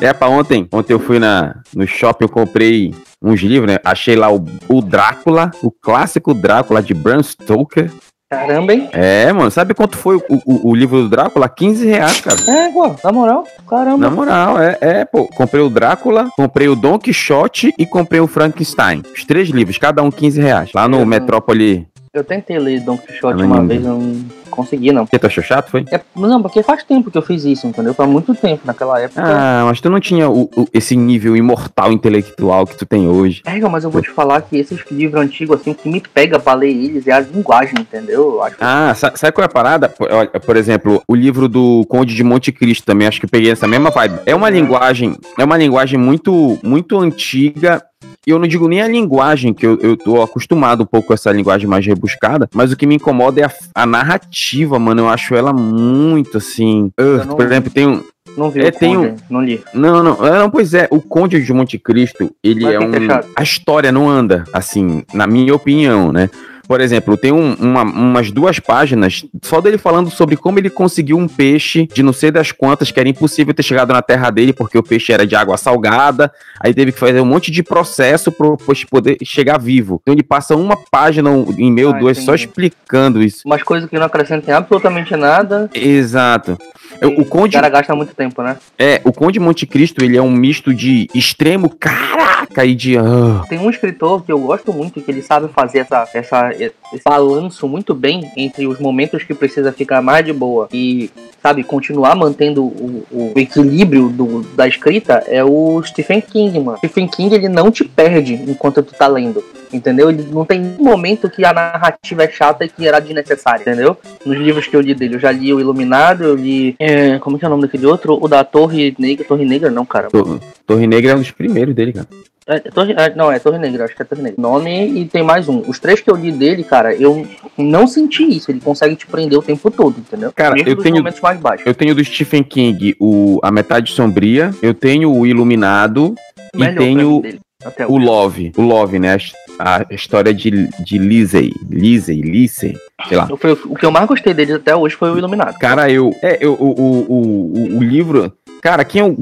É, pra ontem. Ontem eu fui na, no shopping, eu comprei uns livros, né? Achei lá o, o Drácula, o clássico Drácula de Bram Stoker. Caramba, hein? É, mano, sabe quanto foi o, o, o livro do Drácula? 15 reais, cara. É, pô, na moral, caramba. Na moral, é, é, pô. Comprei o Drácula, comprei o Don Quixote e comprei o Frankenstein. Os três livros, cada um 15 reais. Lá no Eu- Metrópole. Eu tentei ler Don Quixote Tá uma vez, eu não consegui, não. Você achou chato, foi? É, não, porque faz tempo que eu fiz isso, entendeu? Faz muito tempo, naquela época. Ah, mas tu não tinha o- o- esse nível imortal intelectual que tu tem hoje. É, mas eu vou te falar que esses livros antigos, assim, o que me pega pra ler eles é a linguagem, entendeu? Eu acho Ah, sa- sabe qual é a parada? Por, exemplo, o livro do Conde de Monte Cristo também, acho que eu peguei essa mesma vibe. É uma linguagem, é uma linguagem muito, muito antiga. E eu não digo nem a linguagem, que eu, eu tô acostumado um pouco com essa linguagem mais rebuscada, mas o que me incomoda é a, a narrativa, mano. Eu acho ela muito assim. ugh, não- Por exemplo, tem um. não vi É, o tem Conde, não li. Não, não, é, não, pois é, o Conde de Monte Cristo, ele Mas é um. é chato? a história não anda, assim, na minha opinião, né? Por exemplo, tem um- uma- umas duas páginas só dele falando sobre como ele conseguiu um peixe de não sei das quantas, que era impossível ter chegado na terra dele, porque o peixe era de água salgada, aí teve que fazer um monte de processo para o peixe poder chegar vivo. Então ele passa uma página em meio, Ah, duas, só entendi. explicando isso. Umas coisas que não acrescentem absolutamente nada. Exato. E o Conde cara gasta muito tempo, né? É, o Conde Monte Cristo, ele é um misto de extremo caraca e de. ah. Tem um escritor que eu gosto muito, que ele sabe fazer essa, essa, esse balanço muito bem entre os momentos que precisa ficar mais de boa e, sabe, continuar mantendo o, o equilíbrio do, da escrita, é o Stephen King, mano. Stephen King, ele não te perde enquanto tu tá lendo. Entendeu? Ele não tem nenhum momento que a narrativa é chata e que era desnecessária, entendeu? Nos livros que eu li dele, eu já li o Iluminado, eu li. É, como é que é o nome daquele outro? O da Torre Negra. Torre Negra, não, cara. Tor- Torre Negra é um dos primeiros dele, cara. É, é Torre, é, não, é Torre Negra, acho que é Torre Negra. Nome e tem mais um. Os três que eu li dele, cara, eu não senti isso. Ele consegue te prender o tempo todo, entendeu? Cara, Mesmo eu tenho-. Eu tenho do Stephen King o A Metade Sombria, eu tenho o Iluminado e tenho até o. Love. O Love, né? A a história de, de Lizzie. Lizzie, Lizzie, sei lá. O que eu mais gostei dele até hoje foi o Iluminado. Cara, eu. É, eu, o, o, o, o- livro. Cara, quem eu,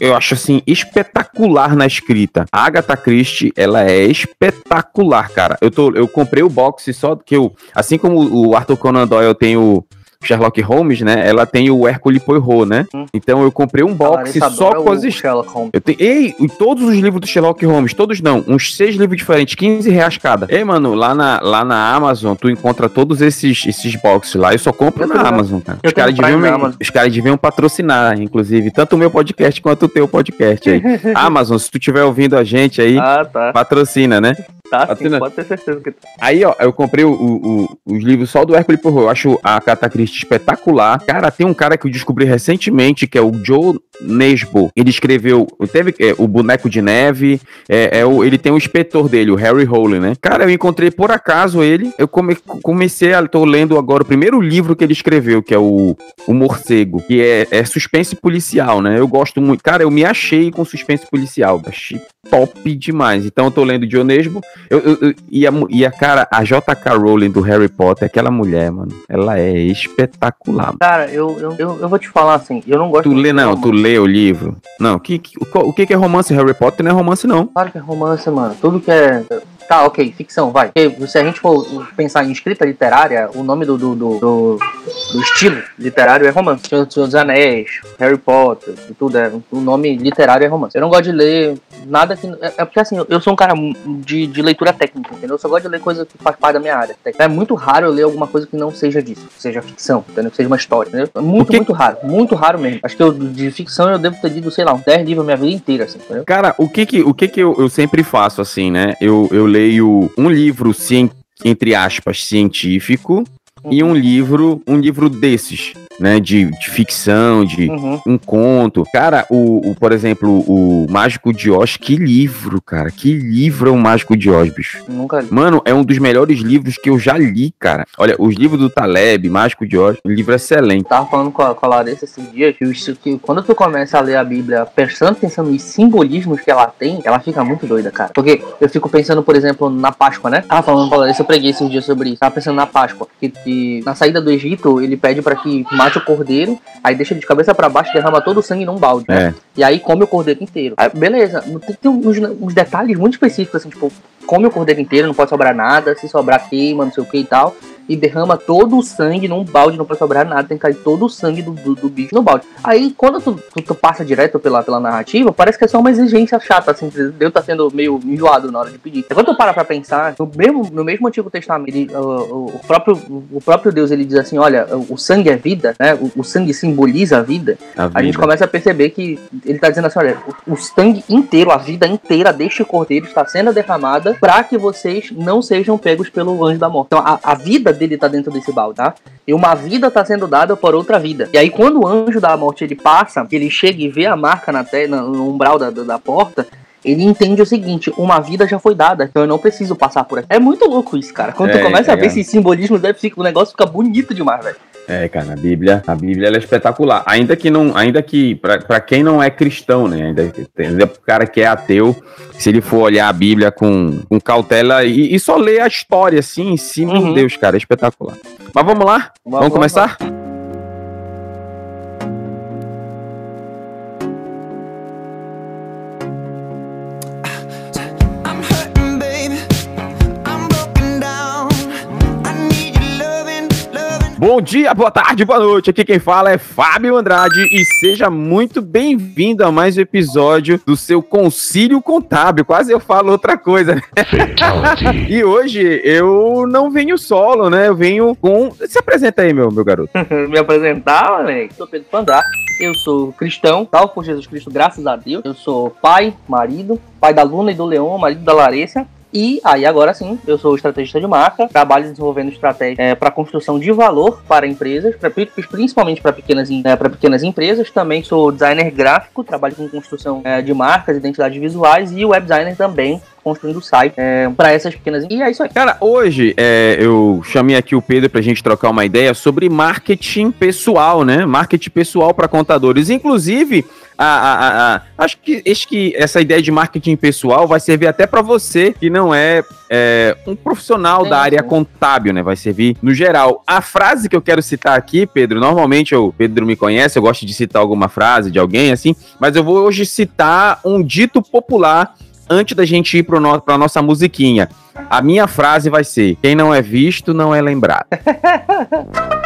eu acho assim, espetacular na escrita. A Agatha Christie, ela é espetacular, cara. Eu, tô, eu comprei o box só que eu. Assim como o Arthur Conan Doyle tem o. Sherlock Holmes, né? Ela tem o Hercule Poirot, né? Hum. Então eu comprei um box só adora com as his- Sherlock Holmes. eu tenho. Ei, todos os livros do Sherlock Holmes, todos não, uns seis livros diferentes, 15 reais cada. Ei, mano, lá na, lá na Amazon, tu encontra todos esses, esses boxes lá. Eu só compro Eu na tenho- Amazon, cara. Os caras deviam, os caras deviam patrocinar, inclusive, tanto o meu podcast quanto o teu podcast aí. Amazon, se tu estiver ouvindo a gente aí, Ah, tá. patrocina, né? Tá, sim, Patrocina. pode ter certeza que tá. Aí, ó, eu comprei o- o- os livros só do Hercule Poirot. Eu acho a Agatha Christie espetacular. Cara, tem um cara que eu descobri recentemente, que é o Joe Nesbo. Ele escreveu, teve é, o Boneco de Neve, é, é o- ele tem o inspetor dele, o Harry Hole, né? Cara, eu encontrei por acaso ele, eu come- comecei a, tô lendo agora o primeiro livro que ele escreveu, que é o, o Morcego, que é, é suspense policial, né? Eu gosto muito. Cara, eu me achei com suspense policial. Achei top demais. Então eu tô lendo John Nesbo, eu, eu- eu- e, a, e a cara, a J.K. Rowling do Harry Potter, aquela mulher, mano, ela é espetacular. Cara, eu, eu, eu, vou te falar assim, eu não gosto Tu lê, de não, tu romance. Lê o livro. Não, que, que- o, o que que é romance? Harry Potter não é romance, não. Claro que é romance, mano. Tudo que é. Tá, ok, ficção, vai. Porque se a gente for pensar em escrita literária, o nome do, do, do, do- do estilo literário é romance. Senhor dos Anéis, Harry Potter, e tudo é. O nome literário é romance. Eu não gosto de ler nada que. É, é porque assim, eu sou um cara de, de leitura técnica, entendeu? Eu só gosto de ler coisa que faz parte da minha área. É muito raro eu ler alguma coisa que não seja disso, que seja ficção, entendeu? Que seja uma história, entendeu? É muito, muito raro. Muito raro mesmo. Acho que eu, de ficção eu devo ter lido, sei lá, uns 10 livros a minha vida inteira, assim, entendeu? Cara, o que que, o que, que eu, eu sempre faço assim, né? Eu, eu leio um livro, entre aspas, científico e um livro, um livro desses, né? De, de ficção, de, Uhum. um conto. Cara, o, o, por exemplo, o Mágico de Oz, que livro, cara. Que livro é o Mágico de Oz, bicho. Nunca li. Mano, é um dos melhores livros que eu já li, cara. Olha, os livros do Taleb, Mágico de Oz, um livro excelente. tava falando com a, com a Larissa esses dias que, quando tu começa a ler a Bíblia prestando atenção nos simbolismos que ela tem, ela fica muito doida, cara. Porque eu fico pensando, por exemplo, na Páscoa, né? Tava falando com a Larissa, eu preguei esses dias sobre isso. Tava pensando na Páscoa. Que, que na saída do Egito, ele pede para que mate o cordeiro, aí deixa de cabeça para baixo, derrama todo o sangue num balde, né? É. E aí come o cordeiro inteiro. Aí, beleza, tem, tem uns, uns, detalhes muito específicos, assim, tipo, come o cordeiro inteiro, não pode sobrar nada, se sobrar queima, não sei o que e tal e derrama todo o sangue num balde, não pode sobrar nada, tem que cair todo o sangue do, do, do bicho no balde. Aí, quando tu, tu, tu, passa direto pela, pela narrativa, parece que é só uma exigência chata, assim, Deus tá sendo meio enjoado na hora de pedir. Quando tu para pra pensar, no mesmo, no mesmo Antigo Testamento, ele, o, o, próprio, o próprio Deus, ele diz assim, olha, o sangue é vida, né, o, o sangue simboliza a vida. a vida. A gente começa a perceber que ele tá dizendo assim, olha, o, o sangue inteiro, a vida inteira deste cordeiro está sendo derramada para que vocês não sejam pegos pelo anjo da morte. Então, a, a vida dele tá dentro desse balde, tá? E uma vida tá sendo dada por outra vida. E aí, quando o anjo da morte ele passa, ele chega e vê a marca na terra, no umbral da, da porta, ele entende o seguinte: uma vida já foi dada, então eu não preciso passar por aqui. É muito louco isso, cara. Quando é, tu começa é, a ver é. esses simbolismos, o negócio fica bonito demais, velho. É, cara, a Bíblia, a Bíblia é espetacular. Ainda que não, ainda que para quem não é cristão, né, ainda, ainda pro cara que é ateu, se ele for olhar a Bíblia com, com cautela e, e só ler a história assim em si, uhum. Deus, cara, é espetacular. Mas vamos lá? Vamos, vamos começar? Vamos. Bom dia, boa tarde, boa noite. Aqui quem fala é Fábio Andrade e seja muito bem-vindo a mais um episódio do seu Concílio Contábil. Quase eu falo outra coisa, né? e hoje eu não venho solo, né? Eu venho com. Se apresenta aí, meu, meu garoto. Me apresentar, né? Sou Pedro Pandá. Eu sou cristão, tal por Jesus Cristo, graças a Deus. Eu sou pai, marido, pai da Luna e do Leão, marido da Larissa. E aí, agora sim, eu sou estrategista de marca, trabalho desenvolvendo estratégia é, para construção de valor para empresas, pra, principalmente para pequenas, é, pequenas empresas. Também sou designer gráfico, trabalho com construção é, de marcas, identidades visuais e web designer também construindo site é, para essas pequenas. E é isso aí. Cara, hoje é, eu chamei aqui o Pedro para a gente trocar uma ideia sobre marketing pessoal, né? Marketing pessoal para contadores. Inclusive, a, a, a, acho, que, acho que essa ideia de marketing pessoal vai servir até para você que não é, é um profissional da área contábil, né? Vai servir no geral. A frase que eu quero citar aqui, Pedro, normalmente o Pedro me conhece, eu gosto de citar alguma frase de alguém assim, mas eu vou hoje citar um dito popular antes da gente ir para no, a nossa musiquinha, a minha frase vai ser: quem não é visto não é lembrado.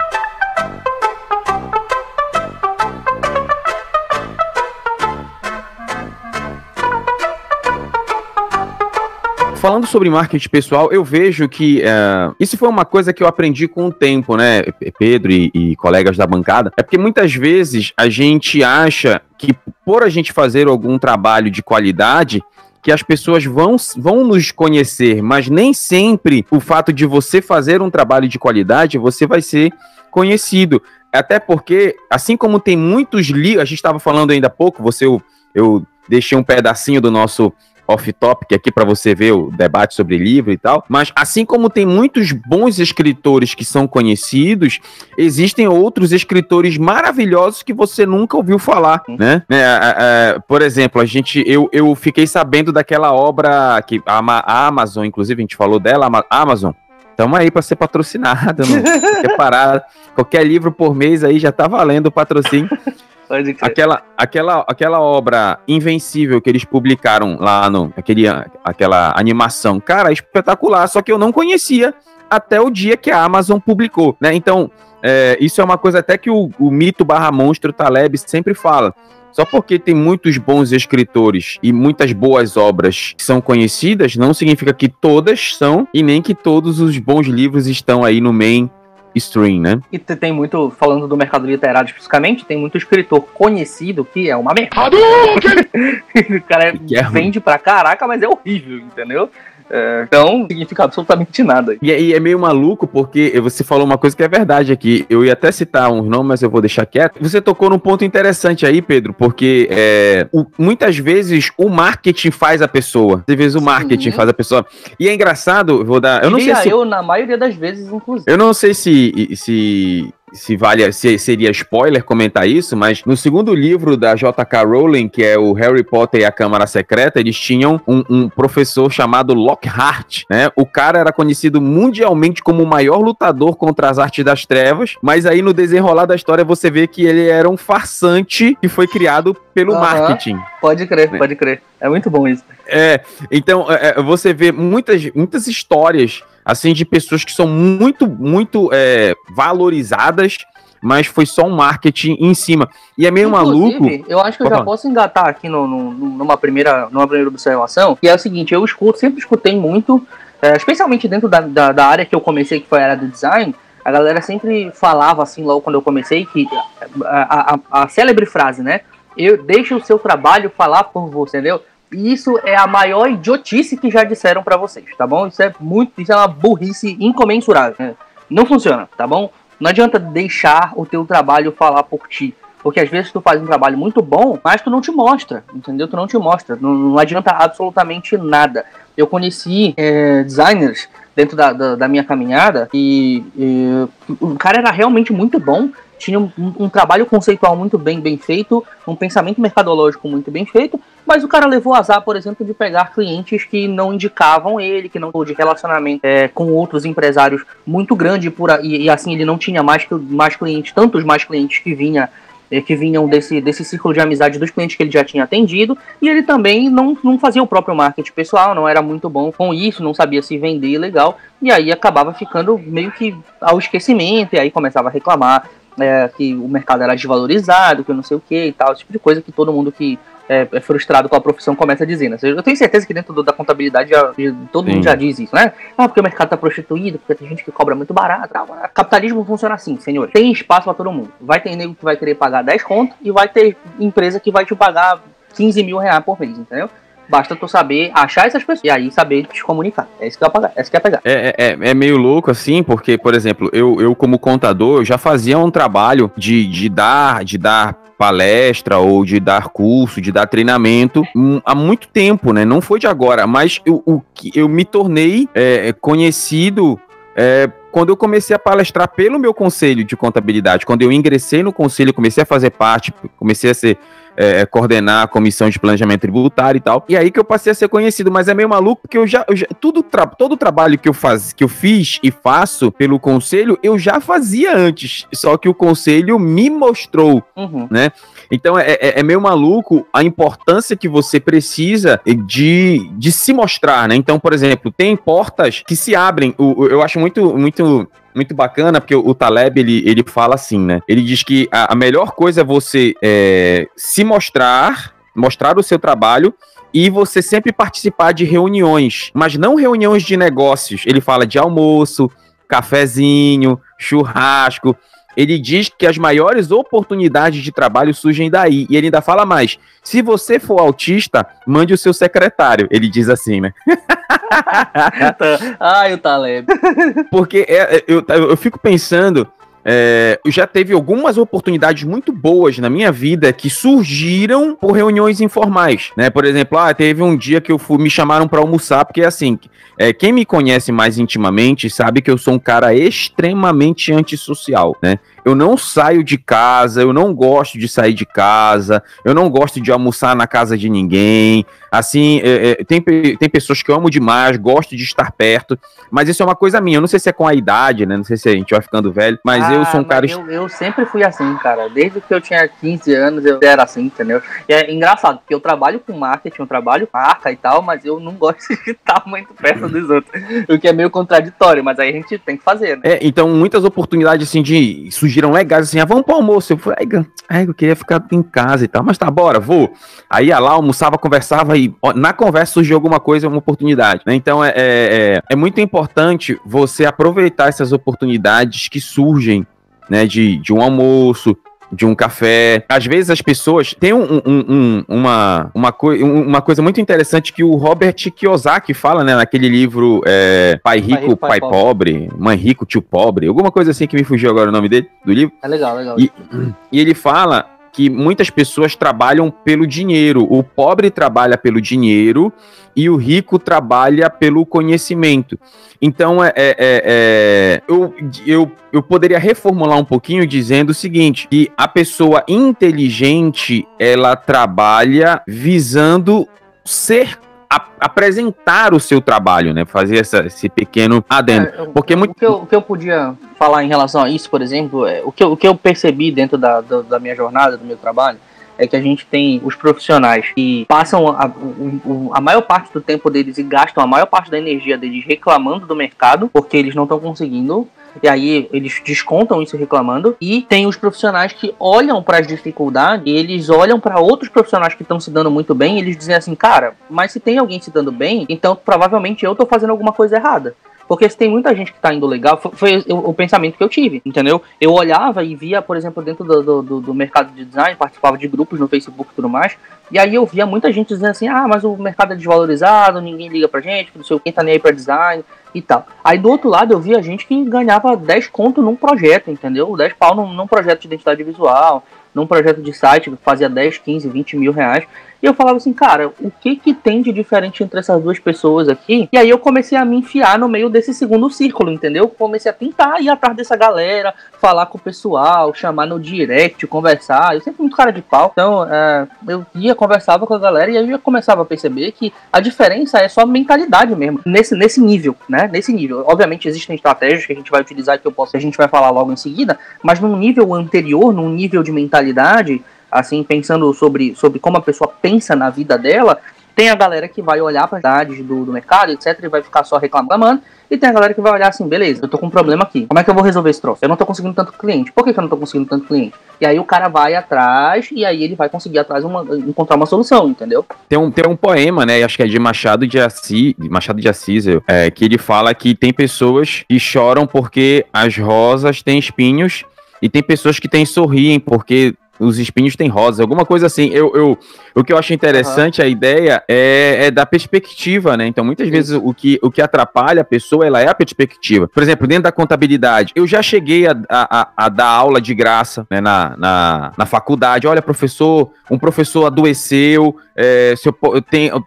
falando sobre marketing pessoal, eu vejo que uh, isso foi uma coisa que eu aprendi com o tempo, né, Pedro e, e, colegas da bancada. É porque muitas vezes a gente acha que por a gente fazer algum trabalho de qualidade, que as pessoas vão, vão nos conhecer, mas nem sempre o fato de você fazer um trabalho de qualidade, você vai ser conhecido. Até porque, assim como tem muitos livros, a gente estava falando ainda há pouco, você eu, eu deixei um pedacinho do nosso off-topic aqui para você ver o debate sobre livro e tal. Mas assim como tem muitos bons escritores que são conhecidos, existem outros escritores maravilhosos que você nunca ouviu falar, né? É, é, é, por exemplo, a gente, eu, eu fiquei sabendo daquela obra que a, a Amazon, inclusive a gente falou dela, a Amazon. Estamos aí para ser patrocinada, qualquer qualquer livro por mês aí já tá valendo o patrocínio. Aquela, aquela, aquela obra Invencível que eles publicaram lá no. Aquele, aquela animação, cara, espetacular. Só que eu não conhecia até o dia que a Amazon publicou, né? Então, é, isso é uma coisa até que o, o mito barra monstro Taleb sempre fala. Só porque tem muitos bons escritores e muitas boas obras que são conhecidas, não significa que todas são e nem que todos os bons livros estão aí no main stream, né? E tem muito, falando do mercado literário especificamente, tem muito escritor conhecido que é uma merda. o cara é vende pra caraca, mas é horrível, entendeu? É, então, não significa absolutamente nada. E, e, é meio maluco porque você falou uma coisa que é verdade aqui. Eu ia até citar uns nomes, mas eu vou deixar quieto. Você tocou num ponto interessante aí, Pedro, porque é, o, muitas vezes o marketing faz a pessoa. Às vezes o marketing Sim. faz a pessoa. E é engraçado, vou dar. Eu não sei se. Eu, na maioria das vezes, inclusive. Eu não sei se, se se vale se seria spoiler comentar isso, mas no segundo livro da J.K. Rowling, que é o Harry Potter e a Câmara Secreta, eles tinham um, um professor chamado Lockhart, né? O cara era conhecido mundialmente como o maior lutador contra as artes das trevas, mas aí no desenrolar da história você vê que ele era um farsante que foi criado pelo uhum. marketing. Pode crer, né? pode crer. É muito bom isso. É, então é, é, você vê muitas, muitas histórias assim de pessoas que são muito, muito é, valorizadas, mas foi só um marketing em cima. E é meio Inclusive, maluco. Eu acho que eu já posso engatar aqui no, no, numa, primeira, numa primeira observação, que é o seguinte, eu escuto, sempre escutei muito, é, especialmente dentro da, da, da, área que eu comecei, que foi a área do design, a galera sempre falava assim logo quando eu comecei, que a, a, a célebre frase, né? Eu deixo o seu trabalho falar por você, entendeu? Isso é a maior idiotice que já disseram para vocês, tá bom? Isso é muito, isso é uma burrice incomensurável. Né? Não funciona, tá bom? Não adianta deixar o teu trabalho falar por ti. Porque às vezes tu faz um trabalho muito bom, mas tu não te mostra, entendeu? Tu não te mostra. Não, não adianta absolutamente nada. Eu conheci é, designers dentro da, da, da, minha caminhada e, e o cara era realmente muito bom tinha um, um, trabalho conceitual muito bem, bem feito, um pensamento mercadológico muito bem feito, mas o cara levou azar, por exemplo, de pegar clientes que não indicavam ele, que não de relacionamento é, com outros empresários muito grande por e, e, assim ele não tinha mais, mais clientes, tantos mais clientes que vinha é, que vinham desse, desse círculo de amizade dos clientes que ele já tinha atendido, e ele também não, não fazia o próprio marketing pessoal, não era muito bom com isso, não sabia se vender legal, e aí acabava ficando meio que ao esquecimento, e aí começava a reclamar é, que o mercado era desvalorizado, que eu não sei o que e tal, esse tipo de coisa que todo mundo que é, é, frustrado com a profissão começa a dizer, né? Eu tenho certeza que dentro do, da contabilidade já, todo Sim. mundo já diz isso, né? Ah, porque o mercado tá prostituído, porque tem gente que cobra muito barato. Tal. Capitalismo funciona assim, senhor. Tem espaço para todo mundo. Vai ter nego que vai querer pagar 10 conto e vai ter empresa que vai te pagar 15 mil reais por mês, entendeu? Basta tu saber achar essas pessoas e aí saber te comunicar. É isso que eu pagar, é isso que é pegar. É, é, é, meio louco assim, porque, por exemplo, eu, eu como contador, já fazia um trabalho de, de dar, de dar palestra ou de dar curso, de dar treinamento um, há muito tempo, né? Não foi de agora, mas eu, o, eu me tornei é, conhecido é, quando eu comecei a palestrar pelo meu conselho de contabilidade, quando eu ingressei no conselho, comecei a fazer parte, comecei a ser é, é, coordenar a comissão de planejamento tributário e tal. E aí que eu passei a ser conhecido, mas é meio maluco porque eu já, eu já tudo tra todo o trabalho que eu faz, que eu fiz e faço pelo conselho, eu já fazia antes, só que o conselho me mostrou, uhum. né? Então é, é, é, meio maluco a importância que você precisa de, de se mostrar, né? Então, por exemplo, tem portas que se abrem. O, eu acho muito, muito muito bacana, porque o Taleb, ele, ele fala assim, né? Ele diz que a, a melhor coisa é você é, se mostrar, mostrar o seu trabalho e você sempre participar de reuniões, mas não reuniões de negócios. Ele fala de almoço, cafezinho, churrasco. Ele diz que as maiores oportunidades de trabalho surgem daí. E ele ainda fala mais: se você for autista, mande o seu secretário. Ele diz assim, né? Ai, o Taleb. Porque é, é, eu, eu fico pensando. É, já teve algumas oportunidades muito boas na minha vida que surgiram por reuniões informais, né? Por exemplo, ah, teve um dia que eu fui, me chamaram para almoçar, porque assim, é, quem me conhece mais intimamente sabe que eu sou um cara extremamente antissocial, né? Eu não saio de casa, eu não gosto de sair de casa, eu não gosto de almoçar na casa de ninguém. Assim, é, é, tem, tem pessoas que eu amo demais, gosto de estar perto, mas isso é uma coisa minha. Eu não sei se é com a idade, né? Não sei se a gente vai ficando velho, mas ah, eu sou um cara. Eu, eu, sempre fui assim, cara. Desde que eu tinha 15 anos, eu era assim, entendeu? E é engraçado, porque eu trabalho com marketing, eu trabalho com marca e tal, mas eu não gosto de estar muito perto dos outros. O que é meio contraditório, mas aí a gente tem que fazer, né? É, então muitas oportunidades assim de surgiram legais assim, ah, vamos pro almoço. Eu falei, ai, eu queria ficar em casa e tal, mas tá, bora, vou. Aí ia lá, almoçava, conversava e na conversa surgiu alguma coisa, uma oportunidade. Né? Então é, é, é, é muito importante você aproveitar essas oportunidades que surgem né, de, de um almoço, de um café. Às vezes as pessoas têm um, um, um, uma, uma, coi uma coisa muito interessante que o Robert Kiyosaki fala, né, naquele livro é, Pai Rico, Pai, rico, pai, pai pobre. pobre. Mãe Rico, Tio Pobre, alguma coisa assim que me fugiu agora o nome dele, do livro. É legal, legal. E, e ele fala que muitas pessoas trabalham pelo dinheiro. O pobre trabalha pelo dinheiro e o rico trabalha pelo conhecimento. Então, é, é, é, é, eu, eu, eu poderia reformular um pouquinho dizendo o seguinte: que a pessoa inteligente ela trabalha visando ser a, apresentar o seu trabalho, né? Fazer essa, esse pequeno adendo. É, Porque muito... o, que eu, o que eu podia falar em relação a isso, por exemplo, é, o, que eu, o que eu percebi dentro da, da, da minha jornada, do meu trabalho, é que a gente tem os profissionais que passam a, a, a, maior parte do tempo deles e gastam a maior parte da energia deles reclamando do mercado, porque eles não estão conseguindo e aí eles descontam isso reclamando. E tem os profissionais que olham para as dificuldades, e eles olham para outros profissionais que estão se dando muito bem, e eles dizem assim, cara, mas se tem alguém se dando bem, então provavelmente eu tô fazendo alguma coisa errada. Porque se tem muita gente que tá indo legal, foi, foi o, o, pensamento que eu tive, entendeu? Eu olhava e via, por exemplo, dentro do, do, do, mercado de design, participava de grupos no Facebook e tudo mais, e aí eu via muita gente dizendo assim, ah, mas o mercado é desvalorizado, ninguém liga pra gente, não sei o que, tá nem aí pra design e tal. Aí do outro lado eu via gente que ganhava 10 conto num projeto, entendeu? 10 pau num, num projeto de identidade visual, num projeto de site que fazia 10, 15, 20 mil reais. E eu falava assim, cara, o que que tem de diferente entre essas duas pessoas aqui? E aí eu comecei a me enfiar no meio desse segundo círculo, entendeu? Comecei a tentar ir atrás dessa galera, falar com o pessoal, chamar no direct, conversar. Eu sempre muito cara de pau. Então, é, eu ia, conversava com a galera e aí eu começava a perceber que a diferença é só mentalidade mesmo. Nesse, nesse nível, né? Nesse nível. Obviamente existem estratégias que a gente vai utilizar que eu posso, a gente vai falar logo em seguida, mas num nível anterior, num nível de mentalidade, assim, pensando sobre, sobre como a pessoa pensa na vida dela, tem a galera que vai olhar para as idades do, do mercado, etc, e vai ficar só reclamando, e tem a galera que vai olhar assim, beleza, eu tô com um problema aqui, como é que eu vou resolver esse troço? Eu não tô conseguindo tanto cliente, por que, que eu não tô conseguindo tanto cliente? E aí o cara vai atrás, e aí ele vai conseguir atrás uma, encontrar uma solução, entendeu? Tem um, tem um poema, né, acho que é de Machado de Assis, Machado de Assis, é, que ele fala que tem pessoas que choram porque as rosas têm espinhos, e tem pessoas que têm sorriem porque os espinhos têm rosas, alguma coisa assim. Eu, eu, o que eu acho interessante, uhum. a ideia é, é, da perspectiva, né? Então, muitas Sim. vezes o que, o que atrapalha a pessoa, ela é a perspectiva. Por exemplo, dentro da contabilidade, eu já cheguei a, a, a dar aula de graça né, na, na, na, faculdade. Olha, professor, um professor adoeceu, é, se eu, eu tenho,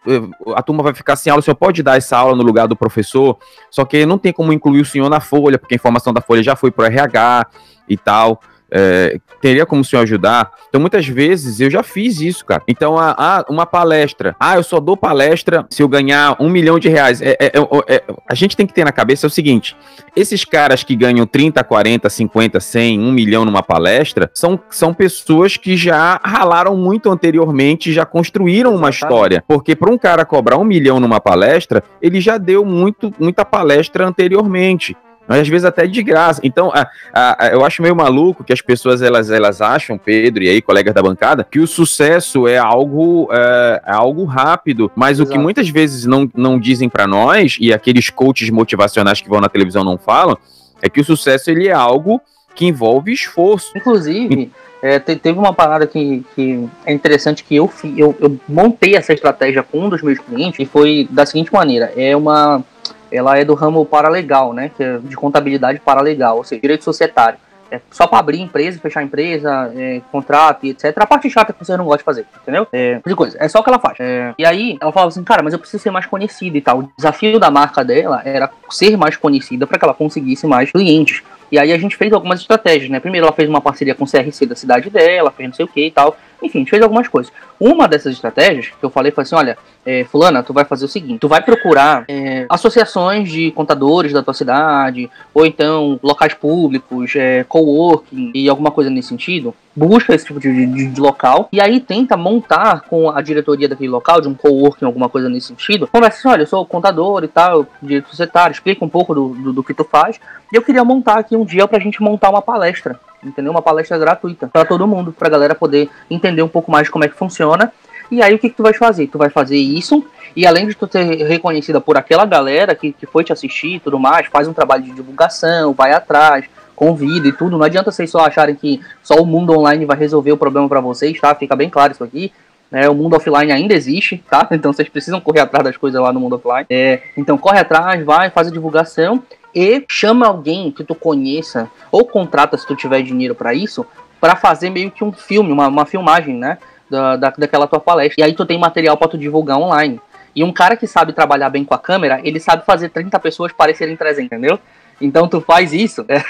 a turma vai ficar sem aula, o senhor pode dar essa aula no lugar do professor, só que não tem como incluir o senhor na folha, porque a informação da folha já foi para o RH e tal é, teria como o senhor ajudar? Então, muitas vezes eu já fiz isso, cara. Então, a, a, uma palestra. Ah, eu só dou palestra se eu ganhar um milhão de reais. É, é, é, é a gente tem que ter na cabeça o seguinte: esses caras que ganham 30, 40, 50, 100, 1 milhão numa palestra são, são pessoas que já ralaram muito anteriormente, já construíram uma história. Porque para um cara cobrar um milhão numa palestra, ele já deu muito, muita palestra anteriormente mas às vezes até de graça. Então, a, a, eu acho meio maluco que as pessoas elas, elas acham, Pedro e aí, colegas da bancada, que o sucesso é algo, é, é algo rápido. Mas Exato. o que muitas vezes não, não dizem para nós, e aqueles coaches motivacionais que vão na televisão não falam, é que o sucesso ele é algo que envolve esforço. Inclusive, é, teve uma parada que, que é interessante que eu, eu, eu montei essa estratégia com um dos meus clientes e foi da seguinte maneira: é uma ela é do ramo paralegal, né? Que é de contabilidade paralegal, ou seja, direito societário. É só para abrir empresa, fechar empresa, é, contrato e etc. A parte chata que você não gosta de fazer, entendeu? É, de coisa. É só o que ela faz. É, e aí ela falava assim, cara, mas eu preciso ser mais conhecida e tal. O desafio da marca dela era ser mais conhecida para que ela conseguisse mais clientes. E aí a gente fez algumas estratégias, né? Primeiro ela fez uma parceria com o CRC da cidade dela, fez não sei o que e tal. Enfim, a gente fez algumas coisas. Uma dessas estratégias que eu falei foi assim: olha, é, Fulana, tu vai fazer o seguinte: tu vai procurar é, associações de contadores da tua cidade, ou então locais públicos, é, coworking e alguma coisa nesse sentido. Busca esse tipo de, de, de, local e aí tenta montar com a diretoria daquele local, de um coworking, alguma coisa nesse sentido. Conversa assim: olha, eu sou contador e tal, direito societário, explica um pouco do, do, do que tu faz. E eu queria montar aqui um dia pra gente montar uma palestra entendeu? Uma palestra gratuita para todo mundo, para a galera poder entender um pouco mais de como é que funciona. E aí o que, que tu vai fazer? Tu vai fazer isso e além de tu ser reconhecida por aquela galera que, que foi te assistir e tudo mais, faz um trabalho de divulgação, vai atrás, convida e tudo. Não adianta vocês só acharem que só o mundo online vai resolver o problema para vocês, tá? Fica bem claro isso aqui. É, o mundo offline ainda existe, tá? Então vocês precisam correr atrás das coisas lá no mundo offline. É, então corre atrás, vai, faz a divulgação e chama alguém que tu conheça ou contrata se tu tiver dinheiro para isso para fazer meio que um filme, uma, uma filmagem, né? Da, da, daquela tua palestra. E aí tu tem material para tu divulgar online. E um cara que sabe trabalhar bem com a câmera, ele sabe fazer 30 pessoas parecerem 300, entendeu? Então tu faz isso, é,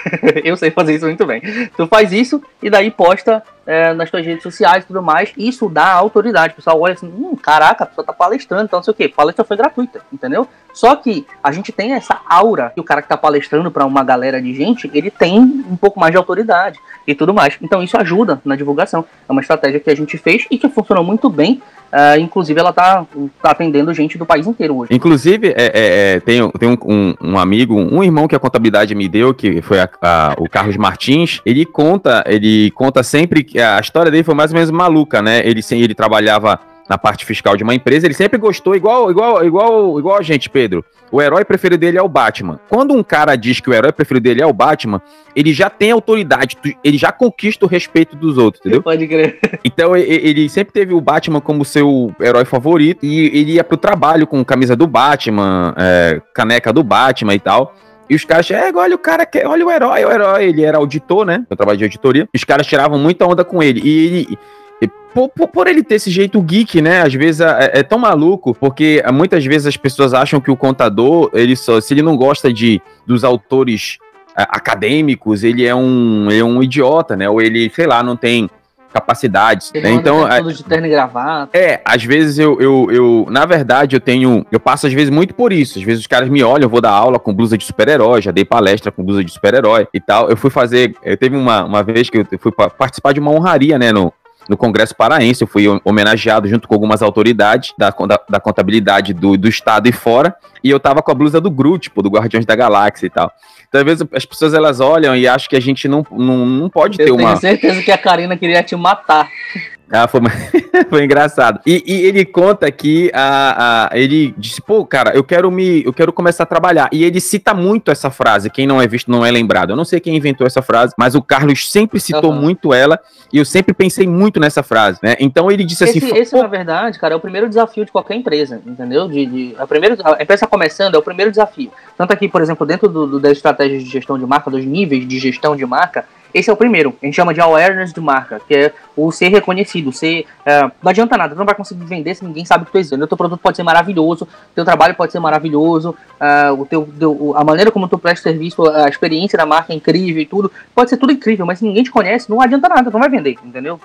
eu sei fazer isso muito bem. Tu faz isso e daí posta é, nas tuas redes sociais e tudo mais. Isso dá autoridade. O pessoal olha assim, hum, caraca, a pessoa tá palestrando, então não sei o que. Palestra foi gratuita, entendeu? Só que a gente tem essa aura que o cara que tá palestrando para uma galera de gente, ele tem um pouco mais de autoridade e tudo mais. Então isso ajuda na divulgação. É uma estratégia que a gente fez e que funcionou muito bem Uh, inclusive, ela tá, tá, atendendo gente do país inteiro hoje. Inclusive, é, é, é tem, tem um, um, um, amigo, um irmão que a contabilidade me deu, que foi a, a, o Carlos Martins. Ele conta, ele conta sempre que a história dele foi mais ou menos maluca, né? Ele, ele trabalhava na parte fiscal de uma empresa, ele sempre gostou, igual, igual, igual, igual a gente, Pedro. O herói preferido dele é o Batman. Quando um cara diz que o herói preferido dele é o Batman, ele já tem autoridade, ele já conquista o respeito dos outros, entendeu? Pode crer. Então ele sempre teve o Batman como seu herói favorito e ele ia pro trabalho com camisa do Batman, é, caneca do Batman e tal. E os caras, é, olha o cara, que, olha o herói, o herói. Ele era auditor, né? Eu trabalho de auditoria. Os caras tiravam muita onda com ele. E ele, por, por, por, ele ter esse jeito geek, né? Às vezes é, é, tão maluco, porque muitas vezes as pessoas acham que o contador, ele só, se ele não gosta de dos autores é, acadêmicos, ele é um, ele é um idiota, né? Ou ele, sei lá, não tem capacidades. Né? Então, é, de terno e gravata. É, às vezes eu, eu, eu, na verdade, eu tenho, eu passo às vezes muito por isso. Às vezes os caras me olham, eu vou dar aula com blusa de super-herói, já dei palestra com blusa de super-herói e tal. Eu fui fazer, eu teve uma, uma vez que eu fui participar de uma honraria, né, no, no Congresso Paraense. Eu fui homenageado junto com algumas autoridades da, da, da contabilidade do, do estado e fora. E eu tava com a blusa do Groot, tipo, do Guardiões da Galáxia e tal. Então, às vezes, as pessoas elas olham e acham que a gente não, não, não pode eu ter uma. Eu tenho certeza que a Karina queria te matar. Ah, foi, foi engraçado. E, e, ele conta que a, a, ele disse, pô, cara, eu quero me, eu quero começar a trabalhar. E ele cita muito essa frase. Quem não é visto não é lembrado. Eu não sei quem inventou essa frase, mas o Carlos sempre citou uhum. muito ela e eu sempre pensei muito nessa frase, né? Então ele disse esse, assim. Esse, na verdade, cara, é o primeiro desafio de qualquer empresa, entendeu? De, de a, primeiro, a empresa começando é o primeiro desafio. Tanto aqui, por exemplo, dentro do, do, das estratégias de gestão de marca, dos níveis de gestão de marca, esse é o primeiro. A gente chama de awareness de marca, que é o ser reconhecido, ser. Uh, não adianta nada, tu não vai conseguir vender se ninguém sabe o que tu existe. O teu produto pode ser maravilhoso, teu trabalho pode ser maravilhoso, uh, o teu, teu, a maneira como tu presta serviço, a experiência da marca é incrível e tudo. Pode ser tudo incrível, mas se ninguém te conhece, não adianta nada, tu não vai vender, entendeu?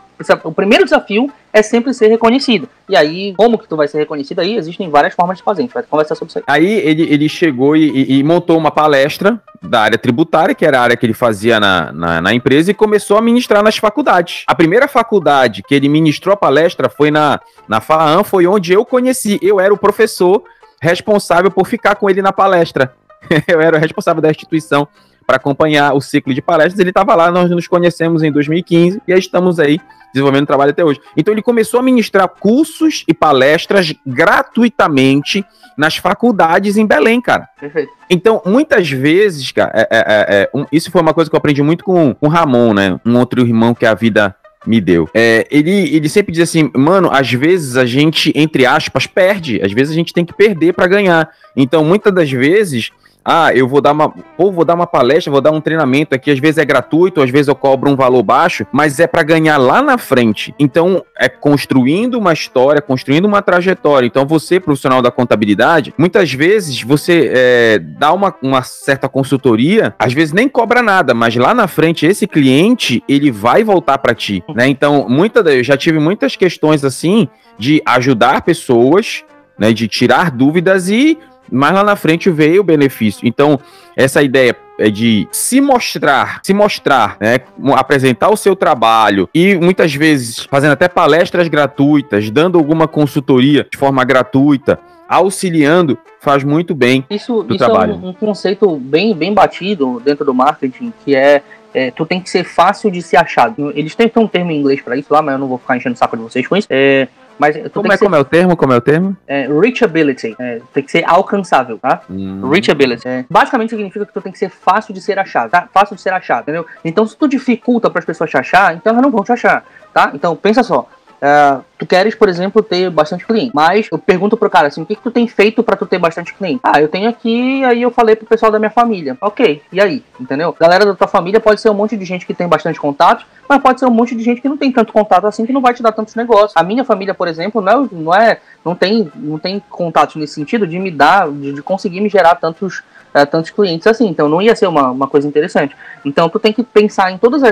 O primeiro desafio é sempre ser reconhecido. E aí, como que tu vai ser reconhecido aí? Existem várias formas de fazer, a gente vai conversar sobre isso aí. Aí ele, ele chegou e, e, e montou uma palestra da área tributária, que era a área que ele fazia na, na, na, empresa, e começou a ministrar nas faculdades. A primeira faculdade que ele ministrou a palestra foi na, na FAAM, foi onde eu conheci. Eu era o professor responsável por ficar com ele na palestra. eu era o responsável da instituição para acompanhar o ciclo de palestras. Ele estava lá, nós nos conhecemos em 2015 e aí estamos aí desenvolvendo trabalho até hoje. Então ele começou a ministrar cursos e palestras gratuitamente nas faculdades em Belém, cara. Perfeito. Então, muitas vezes, cara, é, é, é, é, um, isso foi uma coisa que eu aprendi muito com o Ramon, né? Um outro irmão que a vida me deu. É, ele, ele sempre diz assim, mano, às vezes a gente, entre aspas, perde. Às vezes a gente tem que perder para ganhar. Então, muitas das vezes ah, eu vou dar uma, ou vou dar uma palestra, vou dar um treinamento aqui, às vezes é gratuito, às vezes eu cobro um valor baixo, mas é para ganhar lá na frente. Então, é construindo uma história, construindo uma trajetória. Então, você, profissional da contabilidade, muitas vezes você é, dá uma, uma certa consultoria, às vezes nem cobra nada, mas lá na frente esse cliente, ele vai voltar para ti, né? Então, muita, eu já tive muitas questões assim de ajudar pessoas, né, de tirar dúvidas e mas lá na frente veio o benefício. Então, essa ideia é de se mostrar, se mostrar, né, apresentar o seu trabalho e muitas vezes fazendo até palestras gratuitas, dando alguma consultoria de forma gratuita, auxiliando, faz muito bem isso, do isso trabalho. Isso é um, um, conceito bem, bem batido dentro do marketing, que é, é, tu tem que ser fácil de ser achado. Eles têm um termo em inglês para isso lá, mas eu não vou ficar enchendo o saco de vocês com isso. É, mas como, é, ser, como é o termo? Como é o termo? É, reachability. É, tem que ser alcançável, tá? Hum. Reachability. É, basicamente significa que tu tem que ser fácil de ser achado, tá? Fácil de ser achado, entendeu? Então, se tu dificulta para as pessoas te achar, então elas não vão te achar, tá? Então, pensa só. Uh, tu queres, por exemplo, ter bastante cliente. Mas eu pergunto pro cara assim, o que, que tu tem feito para tu ter bastante cliente? Ah, eu tenho aqui, aí eu falei pro pessoal da minha família. Ok, e aí? Entendeu? Galera da tua família pode ser um monte de gente que tem bastante contato, mas pode ser um monte de gente que não tem tanto contato assim, que não vai te dar tantos negócios. A minha família, por exemplo, não, é, não é. Não tem, não tem contato nesse sentido de me dar, de, de conseguir me gerar tantos uh, tantos clientes assim. Então não ia ser uma, uma coisa interessante. Então tu tem que pensar em todos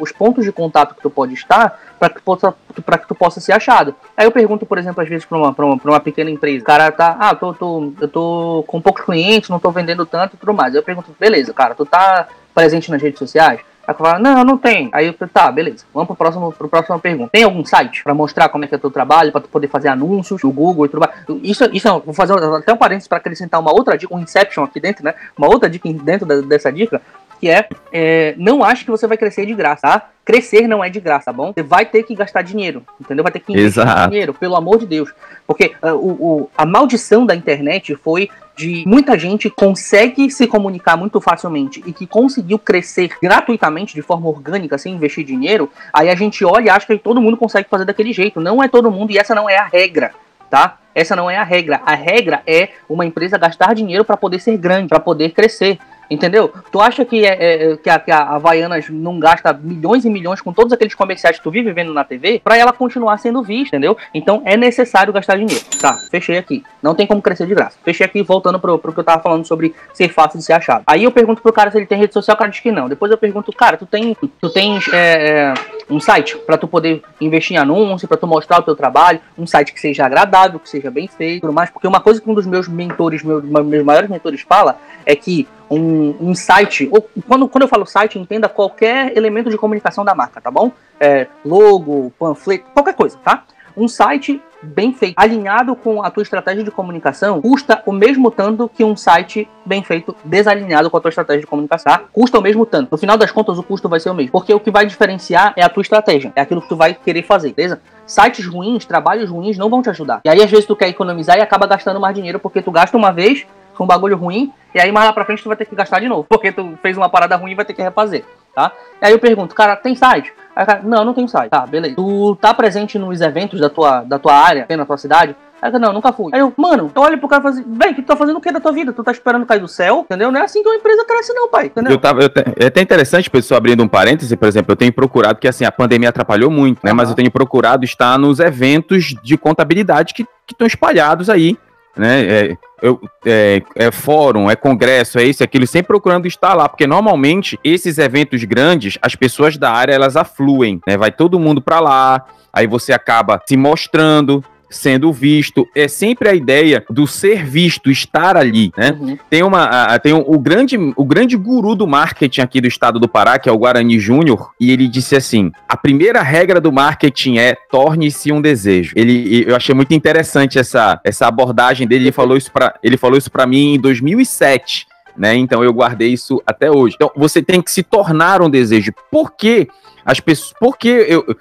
os pontos de contato que tu pode estar para que, possa, que tu possa ser achado. Aí eu pergunto, por exemplo, às vezes para uma, uma, uma pequena empresa, o cara tá, ah, tô, tô, eu tô com poucos clientes, não tô vendendo tanto e tudo mais. Eu pergunto, beleza, cara, tu tá presente nas redes sociais? Aí fala, não, não tem. Aí eu falei, tá, beleza. Vamos pro próximo, pro próximo pergunta. Tem algum site para mostrar como é que é o teu trabalho, para tu poder fazer anúncios no Google e tudo mais? Isso, isso vou fazer até um parênteses para acrescentar uma outra dica, um Inception aqui dentro, né? Uma outra dica dentro da, dessa dica, que é, é, não ache que você vai crescer de graça, tá? Crescer não é de graça, tá bom? Você vai ter que gastar dinheiro, entendeu? Vai ter que investir Exato. dinheiro, pelo amor de Deus. Porque uh, o, o, a maldição da internet foi de muita gente consegue se comunicar muito facilmente e que conseguiu crescer gratuitamente de forma orgânica sem investir dinheiro, aí a gente olha e acha que todo mundo consegue fazer daquele jeito. Não é todo mundo e essa não é a regra, tá? Essa não é a regra. A regra é uma empresa gastar dinheiro para poder ser grande, para poder crescer. Entendeu? Tu acha que, é, é, que, a, que a Havaianas não gasta milhões e milhões com todos aqueles comerciais que tu vive vendo na TV para ela continuar sendo vista, entendeu? Então é necessário gastar dinheiro. Tá, fechei aqui. Não tem como crescer de graça. Fechei aqui, voltando pro, pro que eu tava falando sobre ser fácil de ser achado. Aí eu pergunto pro cara se ele tem rede social, o cara diz que não. Depois eu pergunto, cara, tu tem, tu tens é, é um site para tu poder investir em anúncio, para tu mostrar o teu trabalho, um site que seja agradável, que seja bem feito, tudo mais. Porque uma coisa que um dos meus mentores, meus, meus maiores mentores fala é que um, um site, ou quando, quando eu falo site, entenda qualquer elemento de comunicação da marca, tá bom? É, logo, panfleto, qualquer coisa, tá? Um site bem feito, alinhado com a tua estratégia de comunicação, custa o mesmo tanto que um site bem feito desalinhado com a tua estratégia de comunicação. Tá? Custa o mesmo tanto. No final das contas, o custo vai ser o mesmo. Porque o que vai diferenciar é a tua estratégia. É aquilo que tu vai querer fazer, beleza? Sites ruins, trabalhos ruins não vão te ajudar. E aí, às vezes, tu quer economizar e acaba gastando mais dinheiro porque tu gasta uma vez com um bagulho ruim, e aí mais lá pra frente tu vai ter que gastar de novo, porque tu fez uma parada ruim e vai ter que refazer, tá? E aí eu pergunto, cara, tem site? Aí cara, não, não tem site. Tá, beleza. Tu tá presente nos eventos da tua, da tua área, na tua cidade? Aí eu, não, nunca fui. Aí eu, mano, eu olho pro cara e falo assim, velho, tu tá fazendo o que da tua vida? Tu tá esperando cair do céu? Entendeu? Não é assim que uma empresa cresce, não, pai. Entendeu? Eu tava, eu te, é até interessante, pessoal, abrindo um parêntese, por exemplo, eu tenho procurado, que assim, a pandemia atrapalhou muito, né? Uhum. Mas eu tenho procurado estar nos eventos de contabilidade que estão espalhados aí né? É, eu, é, é, fórum, é congresso, é isso, é aquilo, sempre procurando estar lá, porque normalmente esses eventos grandes, as pessoas da área elas afluem, né? Vai todo mundo para lá, aí você acaba se mostrando, sendo visto. É sempre a ideia do ser visto, estar ali, né? Uhum. Tem uma, a, tem o, o, grande, o grande guru do marketing aqui do estado do Pará, que é o Guarani Júnior, e ele disse assim: a primeira regra do marketing é torne-se um desejo. Ele, eu achei muito interessante essa, essa abordagem dele. Ele falou isso para, ele falou isso para mim em 2007. Né? Então eu guardei isso até hoje. Então você tem que se tornar um desejo. Por que as pessoas? Porque eu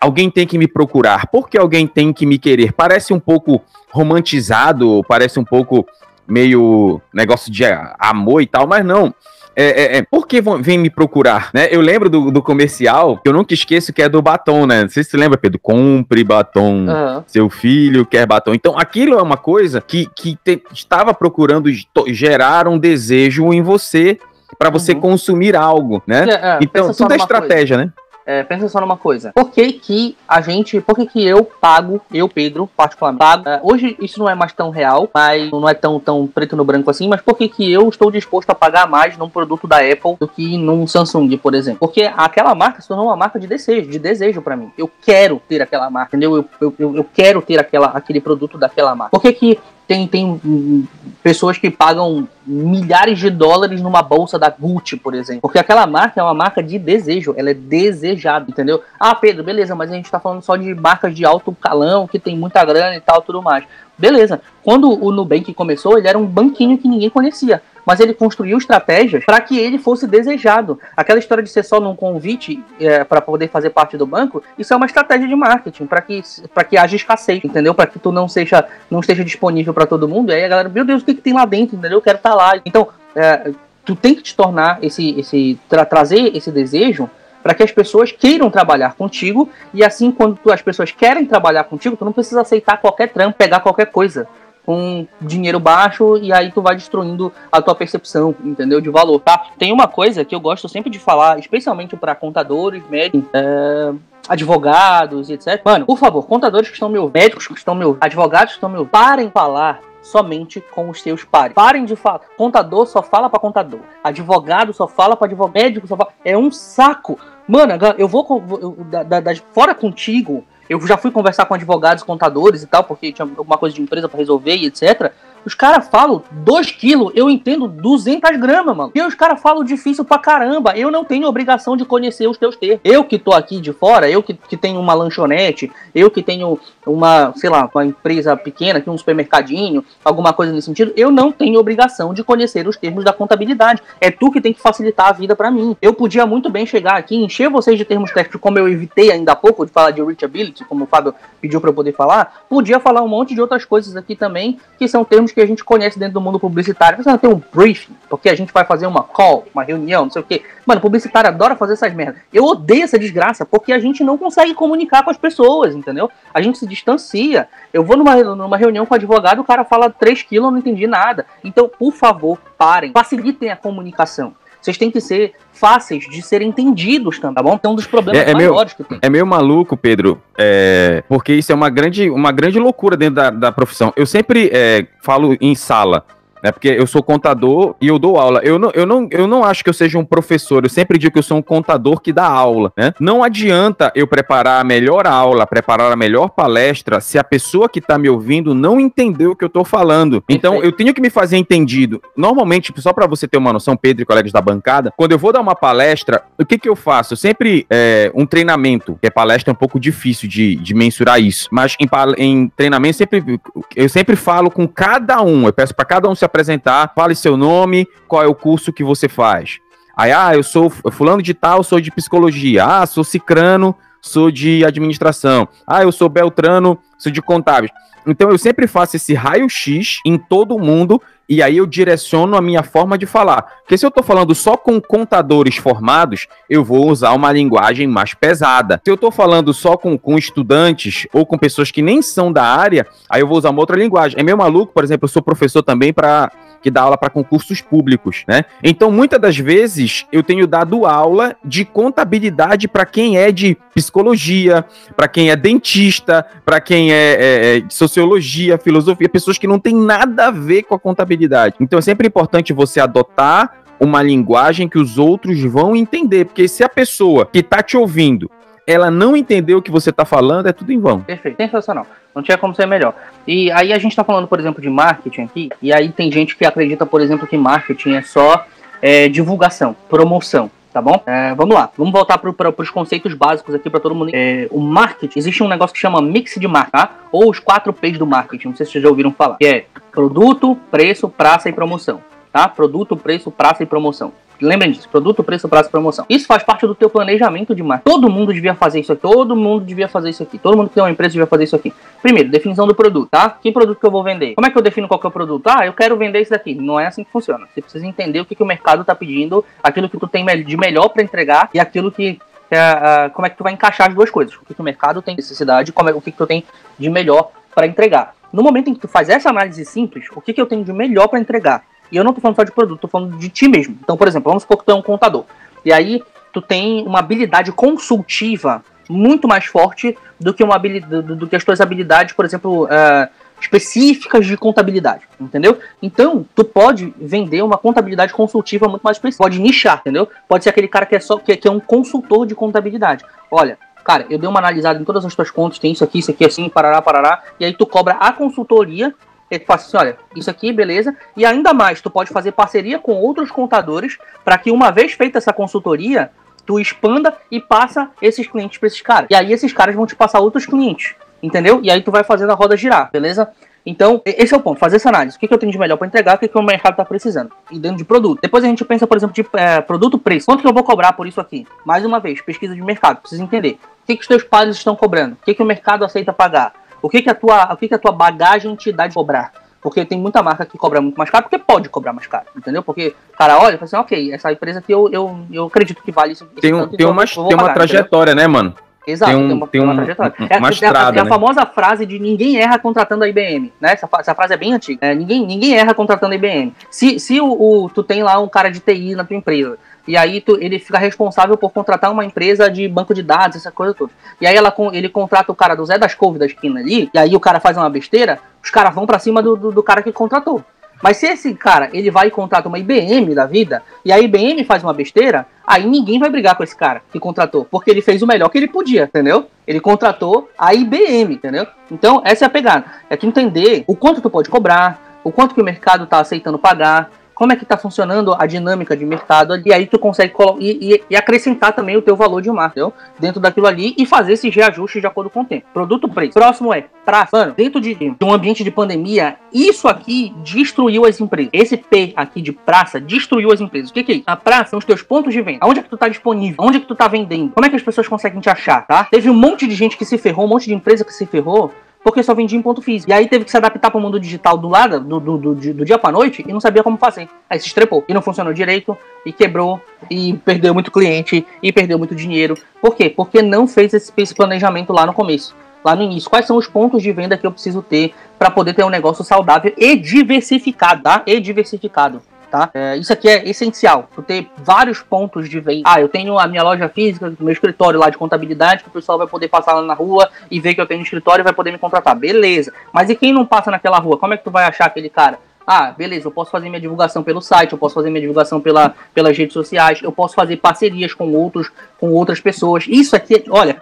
alguém tem que me procurar, porque alguém tem que me querer. Parece um pouco romantizado, parece um pouco meio negócio de amor e tal, mas não. É, é, é, por que vem me procurar, né? Eu lembro do, do comercial, que eu nunca esqueço, que é do batom, né? Não sei se você lembra, Pedro. Compre batom, uhum. seu filho quer batom. Então, aquilo é uma coisa que, que te, estava procurando gerar um desejo em você para você uhum. consumir algo, né? É, é, então, tudo é estratégia, coisa. né? É, pensa só numa coisa. Por que que a gente, por que que eu pago, eu, Pedro, particularmente, pago, é, hoje isso não é mais tão real, mas não é tão, tão preto no branco assim, mas por que que eu estou disposto a pagar mais num produto da Apple do que num Samsung, por exemplo? Porque aquela marca se tornou uma marca de desejo, de desejo para mim. Eu quero ter aquela marca, entendeu? Eu, eu, eu, eu quero ter aquela, aquele produto daquela marca. Por que que tem, tem pessoas que pagam milhares de dólares numa bolsa da Gucci, por exemplo. Porque aquela marca é uma marca de desejo, ela é desejada, entendeu? Ah, Pedro, beleza, mas a gente tá falando só de marcas de alto calão, que tem muita grana e tal, tudo mais. Beleza. Quando o Nubank começou, ele era um banquinho que ninguém conhecia mas ele construiu estratégias para que ele fosse desejado. Aquela história de ser só num convite é, para poder fazer parte do banco, isso é uma estratégia de marketing para que para que haja escassez, entendeu? Para que tu não seja não esteja disponível para todo mundo. E aí a galera, meu Deus, o que, que tem lá dentro, entendeu? Eu quero estar tá lá. Então, é, tu tem que te tornar esse esse tra trazer esse desejo para que as pessoas queiram trabalhar contigo e assim quando tu, as pessoas querem trabalhar contigo, tu não precisa aceitar qualquer trampo, pegar qualquer coisa com dinheiro baixo e aí tu vai destruindo a tua percepção, entendeu? De valor, tá? Tem uma coisa que eu gosto sempre de falar, especialmente para contadores, médicos, é, advogados etc. Mano, por favor, contadores que estão meus, médicos que estão meus, advogados que estão meus, parem falar somente com os seus pares. Parem de falar. Contador só fala para contador. Advogado só fala para advogado. Médico só fala. É um saco. Mano, eu vou eu, da, da, fora contigo. Eu já fui conversar com advogados, contadores e tal, porque tinha alguma coisa de empresa para resolver e etc. Os caras falam 2 quilos, eu entendo 200 gramas, mano. E os caras falam difícil pra caramba. Eu não tenho obrigação de conhecer os teus termos. Eu que tô aqui de fora, eu que, que tenho uma lanchonete, eu que tenho uma, sei lá, uma empresa pequena, aqui um supermercadinho, alguma coisa nesse sentido, eu não tenho obrigação de conhecer os termos da contabilidade. É tu que tem que facilitar a vida para mim. Eu podia muito bem chegar aqui, encher vocês de termos técnicos, como eu evitei ainda há pouco de falar de reachability, como o Fábio pediu para eu poder falar, podia falar um monte de outras coisas aqui também, que são termos que a gente conhece dentro do mundo publicitário. Você não tem um briefing, porque a gente vai fazer uma call, uma reunião, não sei o quê. Mano, publicitário adora fazer essas merdas. Eu odeio essa desgraça, porque a gente não consegue comunicar com as pessoas, entendeu? A gente se distancia. Eu vou numa, numa reunião com o advogado, o cara fala 3 quilos, eu não entendi nada. Então, por favor, parem. Facilitem a comunicação. Vocês têm que ser fáceis de serem entendidos, tá bom? Então, um dos problemas é, é maiores meio, que tem. É meio maluco, Pedro, é, porque isso é uma grande, uma grande loucura dentro da, da profissão. Eu sempre é, falo em sala né? Porque eu sou contador e eu dou aula. Eu não, eu, não, eu não acho que eu seja um professor, eu sempre digo que eu sou um contador que dá aula, né? Não adianta eu preparar a melhor aula, preparar a melhor palestra, se a pessoa que está me ouvindo não entendeu o que eu estou falando. Então, eu tenho que me fazer entendido. Normalmente, só para você ter uma noção, Pedro e colegas da bancada, quando eu vou dar uma palestra, o que que eu faço? Eu sempre, é, um treinamento, que é palestra é um pouco difícil de, de mensurar isso, mas em, em treinamento, sempre, eu sempre falo com cada um, eu peço para cada um se apresentar, fale seu nome, qual é o curso que você faz. Aí, ah, eu sou fulano de tal, sou de psicologia. Ah, sou cicrano, sou de administração. Ah, eu sou beltrano, sou de contábeis. Então eu sempre faço esse raio-x em todo mundo e aí eu direciono a minha forma de falar. Porque se eu estou falando só com contadores formados, eu vou usar uma linguagem mais pesada. Se eu estou falando só com, com estudantes ou com pessoas que nem são da área, aí eu vou usar uma outra linguagem. É meio maluco, por exemplo, eu sou professor também para que dá aula para concursos públicos, né? Então, muitas das vezes eu tenho dado aula de contabilidade para quem é de psicologia, para quem é dentista, para quem é, é, é, de sociologia, filosofia, pessoas que não têm nada a ver com a contabilidade. Então, é sempre importante você adotar uma linguagem que os outros vão entender, porque se a pessoa que está te ouvindo ela não entendeu o que você está falando, é tudo em vão. Perfeito, sensacional. Não tinha como ser melhor. E aí a gente está falando, por exemplo, de marketing aqui, e aí tem gente que acredita, por exemplo, que marketing é só é, divulgação, promoção. Tá bom? É, vamos lá, vamos voltar para os conceitos básicos aqui para todo mundo. É, o marketing, existe um negócio que chama mix de marca, tá? ou os quatro P's do marketing, não sei se vocês já ouviram falar, que é produto, preço, praça e promoção. Tá? Produto, preço, praça e promoção. Lembrem disso, produto, preço, prazo promoção. Isso faz parte do teu planejamento de marketing. Todo mundo devia fazer isso aqui, todo mundo devia fazer isso aqui, todo mundo que tem uma empresa devia fazer isso aqui. Primeiro, definição do produto, tá? Que produto que eu vou vender? Como é que eu defino qual que é o produto? Ah, eu quero vender isso daqui. Não é assim que funciona. Você precisa entender o que, que o mercado está pedindo, aquilo que tu tem de melhor para entregar e aquilo que é, como é que tu vai encaixar as duas coisas. O que, que o mercado tem necessidade, como é, o que, que tu tem de melhor para entregar. No momento em que tu faz essa análise simples, o que, que eu tenho de melhor para entregar? E eu não tô falando só de produto, tô falando de ti mesmo. Então, por exemplo, vamos supor que tu é um contador. E aí tu tem uma habilidade consultiva muito mais forte do que uma habilidade, do, que as tuas habilidades, por exemplo, uh, específicas de contabilidade, entendeu? Então, tu pode vender uma contabilidade consultiva muito mais específica, pode nichar, entendeu? Pode ser aquele cara que é só que, que é um consultor de contabilidade. Olha, cara, eu dei uma analisada em todas as tuas contas, tem isso aqui, isso aqui, assim, parará, parará, e aí tu cobra a consultoria ele fala assim, olha, isso aqui, beleza. E ainda mais, tu pode fazer parceria com outros contadores para que uma vez feita essa consultoria, tu expanda e passa esses clientes para esses caras. E aí esses caras vão te passar outros clientes, entendeu? E aí tu vai fazendo a roda girar, beleza? Então, esse é o ponto, fazer essa análise. O que, que eu tenho de melhor para entregar, o que, que o mercado está precisando. E dentro de produto. Depois a gente pensa, por exemplo, de é, produto preço. Quanto que eu vou cobrar por isso aqui? Mais uma vez, pesquisa de mercado. Precisa entender. O que, que os teus pares estão cobrando? O que, que o mercado aceita pagar? O que, que, a, tua, o que, que a tua bagagem te dá de cobrar? Porque tem muita marca que cobra muito mais caro, porque pode cobrar mais caro, entendeu? Porque o cara olha e fala assim, ok, essa empresa aqui eu, eu, eu acredito que vale isso. Tem, um, tem, uma, tem uma trajetória, entendeu? né, mano? Exato, tem, um, tem uma, tem uma trajetória. Um, uma é, estrada, é, a, é a, né? famosa frase de ninguém erra contratando a IBM, né? Essa, essa frase é bem antiga. É, ninguém, ninguém erra contratando a IBM. Se, se o, o, tu tem lá um cara de TI na tua empresa, e aí tu, ele fica responsável por contratar uma empresa de banco de dados, essa coisa toda. E aí ela, ele contrata o cara do Zé das Couve da esquina ali, e aí o cara faz uma besteira, os caras vão para cima do, do, do cara que contratou. Mas se esse cara ele vai e contrata uma IBM da vida, e a IBM faz uma besteira, aí ninguém vai brigar com esse cara que contratou, porque ele fez o melhor que ele podia, entendeu? Ele contratou a IBM, entendeu? Então, essa é a pegada. É tu entender o quanto tu pode cobrar, o quanto que o mercado tá aceitando pagar, como é que está funcionando a dinâmica de mercado e aí tu consegue e, e, e, acrescentar também o teu valor de marca entendeu? dentro daquilo ali e fazer esses reajustes de acordo com o tempo. Produto preço. Próximo é praça. Mano, dentro de, de, um ambiente de pandemia, isso aqui destruiu as empresas. Esse P aqui de praça destruiu as empresas. O que, que é isso? A praça são os teus pontos de venda. Onde é que tu tá disponível? Onde é que tu tá vendendo? Como é que as pessoas conseguem te achar, tá? Teve um monte de gente que se ferrou, um monte de empresa que se ferrou porque só vendia em ponto físico. E aí teve que se adaptar para o mundo digital do lado, do, do, do, do dia para noite, e não sabia como fazer. Aí se estrepou. E não funcionou direito, e quebrou, e perdeu muito cliente, e perdeu muito dinheiro. Por quê? Porque não fez esse, esse planejamento lá no começo. Lá no início, quais são os pontos de venda que eu preciso ter para poder ter um negócio saudável e diversificado, tá? E diversificado tá? É, isso aqui é essencial. Tu ter vários pontos de venda. Ah, eu tenho a minha loja física, meu escritório lá de contabilidade, que o pessoal vai poder passar lá na rua e ver que eu tenho um escritório e vai poder me contratar. Beleza. Mas e quem não passa naquela rua? Como é que tu vai achar aquele cara? Ah, beleza, eu posso fazer minha divulgação pelo site, eu posso fazer minha divulgação pela, pelas redes sociais, eu posso fazer parcerias com outros, com outras pessoas. Isso aqui, olha,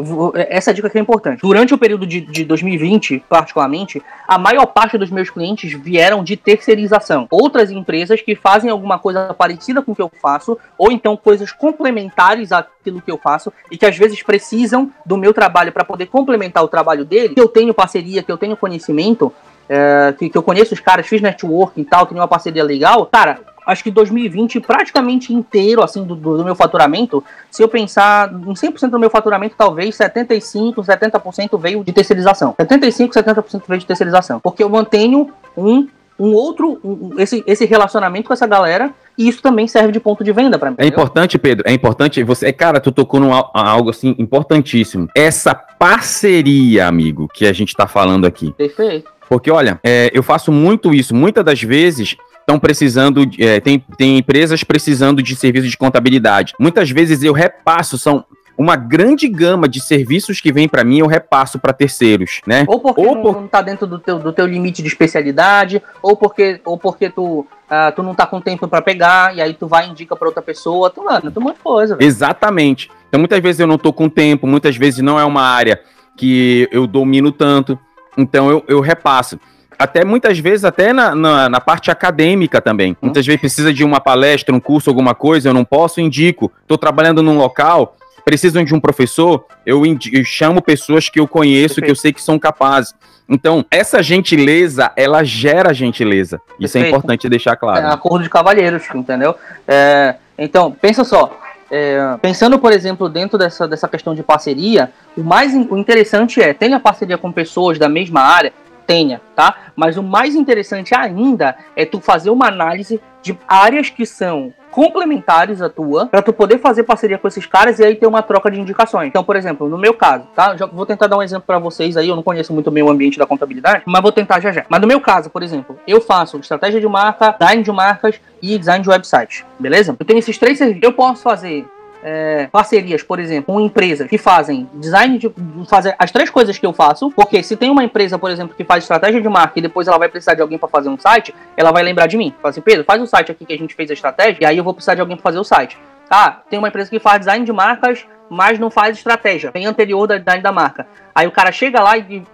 essa dica aqui é importante. Durante o período de, de 2020, particularmente, a maior parte dos meus clientes vieram de terceirização. Outras empresas que fazem alguma coisa parecida com o que eu faço, ou então coisas complementares àquilo que eu faço, e que às vezes precisam do meu trabalho para poder complementar o trabalho dele, que eu tenho parceria, que eu tenho conhecimento, é, que, que, eu conheço os caras, fiz networking e tal, tem uma parceria legal, cara, acho que 2020 praticamente inteiro, assim, do, do, meu faturamento, se eu pensar em 100% do meu faturamento, talvez 75, 70% veio de terceirização. 75, 70% veio de terceirização. Porque eu mantenho um um outro, um, esse, esse relacionamento com essa galera, e isso também serve de ponto de venda para mim. É importante, Pedro, é importante, você, cara, tu tocou num algo assim importantíssimo. Essa parceria, amigo, que a gente tá falando aqui. Perfeito. Porque, olha, é, eu faço muito isso. Muitas das vezes estão precisando, é, tem, tem empresas precisando de serviços de contabilidade. Muitas vezes eu repasso, são uma grande gama de serviços que vem para mim eu repasso para terceiros, né? Ou porque ou não, por... não tá dentro do teu, do teu limite de especialidade, ou porque, ou porque tu, uh, tu não tá com tempo para pegar, e aí tu vai e indica para outra pessoa, tu, mano, tu muita coisa. Véio. Exatamente. Então muitas vezes eu não tô com tempo, muitas vezes não é uma área que eu domino tanto. Então eu, eu repasso até muitas vezes, até na, na, na, parte acadêmica também. Hum. Muitas vezes precisa de uma palestra, um curso, alguma coisa, eu não posso, indico. Estou trabalhando num local, precisam de um professor, eu, eu chamo pessoas que eu conheço, Perfeito. que eu sei que são capazes. Então, essa gentileza, ela gera gentileza. Perfeito. Isso é importante deixar claro. É acordo de cavalheiros, entendeu? É, então, pensa só. É, pensando, por exemplo, dentro dessa, dessa questão de parceria, o mais o interessante é, tenha parceria com pessoas da mesma área, tenha, tá? Mas o mais interessante ainda é tu fazer uma análise de áreas que são complementares à tua, para tu poder fazer parceria com esses caras e aí ter uma troca de indicações. Então, por exemplo, no meu caso, tá? Já vou tentar dar um exemplo para vocês aí, eu não conheço muito bem o ambiente da contabilidade, mas vou tentar já já. Mas no meu caso, por exemplo, eu faço estratégia de marca, design de marcas e design de website, beleza? Eu tenho esses três serviços. Eu posso fazer é, parcerias, por exemplo, com empresas que fazem design de fazer as três coisas que eu faço, porque se tem uma empresa, por exemplo, que faz estratégia de marca e depois ela vai precisar de alguém para fazer um site, ela vai lembrar de mim. Fala assim, Pedro, faz o site aqui que a gente fez a estratégia e aí eu vou precisar de alguém para fazer o site. Ah, tem uma empresa que faz design de marcas, mas não faz estratégia, tem anterior da design da marca. Aí o cara chega lá e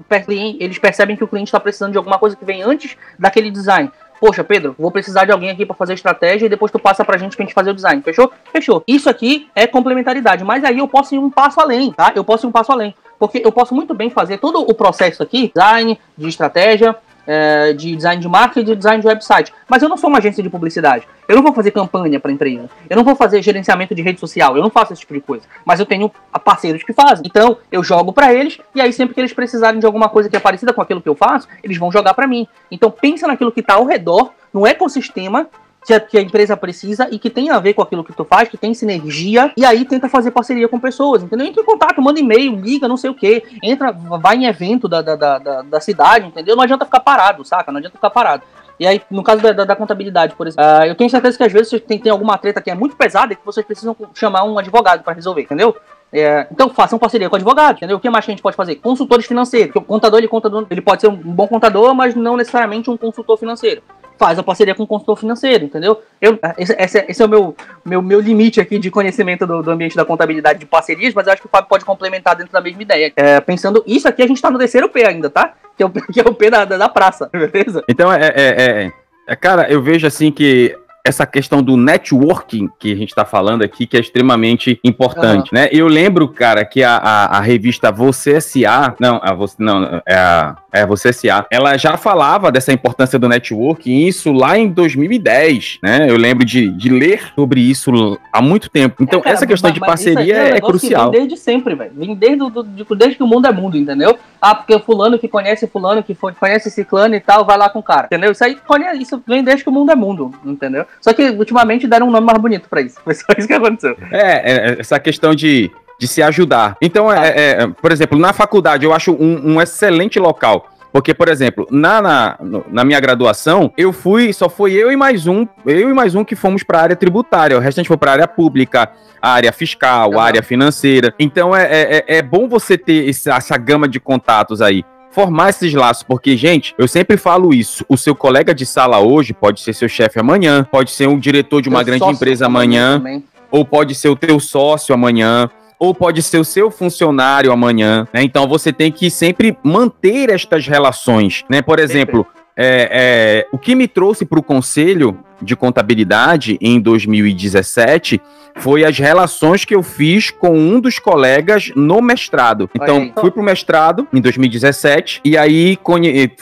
eles percebem que o cliente está precisando de alguma coisa que vem antes daquele design. Poxa, Pedro, vou precisar de alguém aqui para fazer estratégia e depois tu passa pra gente pra gente fazer o design. Fechou? Fechou. Isso aqui é complementaridade, mas aí eu posso ir um passo além, tá? Eu posso ir um passo além. Porque eu posso muito bem fazer todo o processo aqui, design, de estratégia, é, de design de marca e de design de website. Mas eu não sou uma agência de publicidade. Eu não vou fazer campanha para empresa. Eu não vou fazer gerenciamento de rede social. Eu não faço esse tipo de coisa. Mas eu tenho parceiros que fazem. Então, eu jogo para eles e aí sempre que eles precisarem de alguma coisa que é parecida com aquilo que eu faço, eles vão jogar para mim. Então, pensa naquilo que está ao redor, no ecossistema que a, empresa precisa e que tem a ver com aquilo que tu faz, que tem sinergia, e aí tenta fazer parceria com pessoas, entendeu? Entra em contato, manda e-mail, liga, não sei o que, entra, vai em evento da, da, da, da, cidade, entendeu? Não adianta ficar parado, saca? Não adianta ficar parado. E aí, no caso da, da, da contabilidade, por exemplo, uh, eu tenho certeza que às vezes tem, tem alguma treta que é muito pesada e que vocês precisam chamar um advogado para resolver, entendeu? É, então façam parceria com advogado, entendeu? O que mais que a gente pode fazer? Consultores financeiros. O contador, ele, contador, ele pode ser um bom contador, mas não necessariamente um consultor financeiro faz a parceria com o consultor financeiro, entendeu? Eu, esse, esse, esse, é o meu, meu, meu limite aqui de conhecimento do, do, ambiente da contabilidade de parcerias, mas eu acho que o Fábio pode complementar dentro da mesma ideia. É, pensando, isso aqui a gente tá no terceiro P ainda, tá? Que é o, que é o P da, da, da praça, beleza? Então, é, é, é, é, cara, eu vejo assim que essa questão do networking que a gente está falando aqui, que é extremamente importante, uhum. né? Eu lembro, cara, que a, a, a, revista Você S.A., não, a você, não, é a, é Você S.A., ela já falava dessa importância do networking, isso lá em 2010, né? Eu lembro de, de ler sobre isso há muito tempo. Então, é, cara, essa questão de parceria é, um é crucial. vem desde sempre, velho. Vem desde, do, de, desde que o mundo é mundo, entendeu? Ah, porque o fulano que conhece fulano, que conhece esse clã e tal, vai lá com o cara, entendeu? Isso aí isso vem desde que o mundo é mundo, entendeu? Só que ultimamente deram um nome mais bonito pra isso. Foi só isso que aconteceu. É, é essa questão de, de se ajudar. Então, é, é, por exemplo, na faculdade eu acho um, um excelente local. Porque, por exemplo, na, na, na, minha graduação, eu fui, só foi eu e mais um, eu e mais um que fomos para a área tributária. O restante foi para a área pública, a área fiscal, uhum. a área financeira. Então é, é, é bom você ter essa, essa gama de contatos aí formar esses laços, porque, gente, eu sempre falo isso. O seu colega de sala hoje pode ser seu chefe amanhã, pode ser um diretor de uma grande empresa amanhã, ou pode ser o teu sócio amanhã ou pode ser o seu funcionário amanhã, né? Então você tem que sempre manter estas relações, né? Por exemplo, é, é, o que me trouxe para o conselho de contabilidade em 2017 foi as relações que eu fiz com um dos colegas no mestrado. Então, fui para o mestrado em 2017 e aí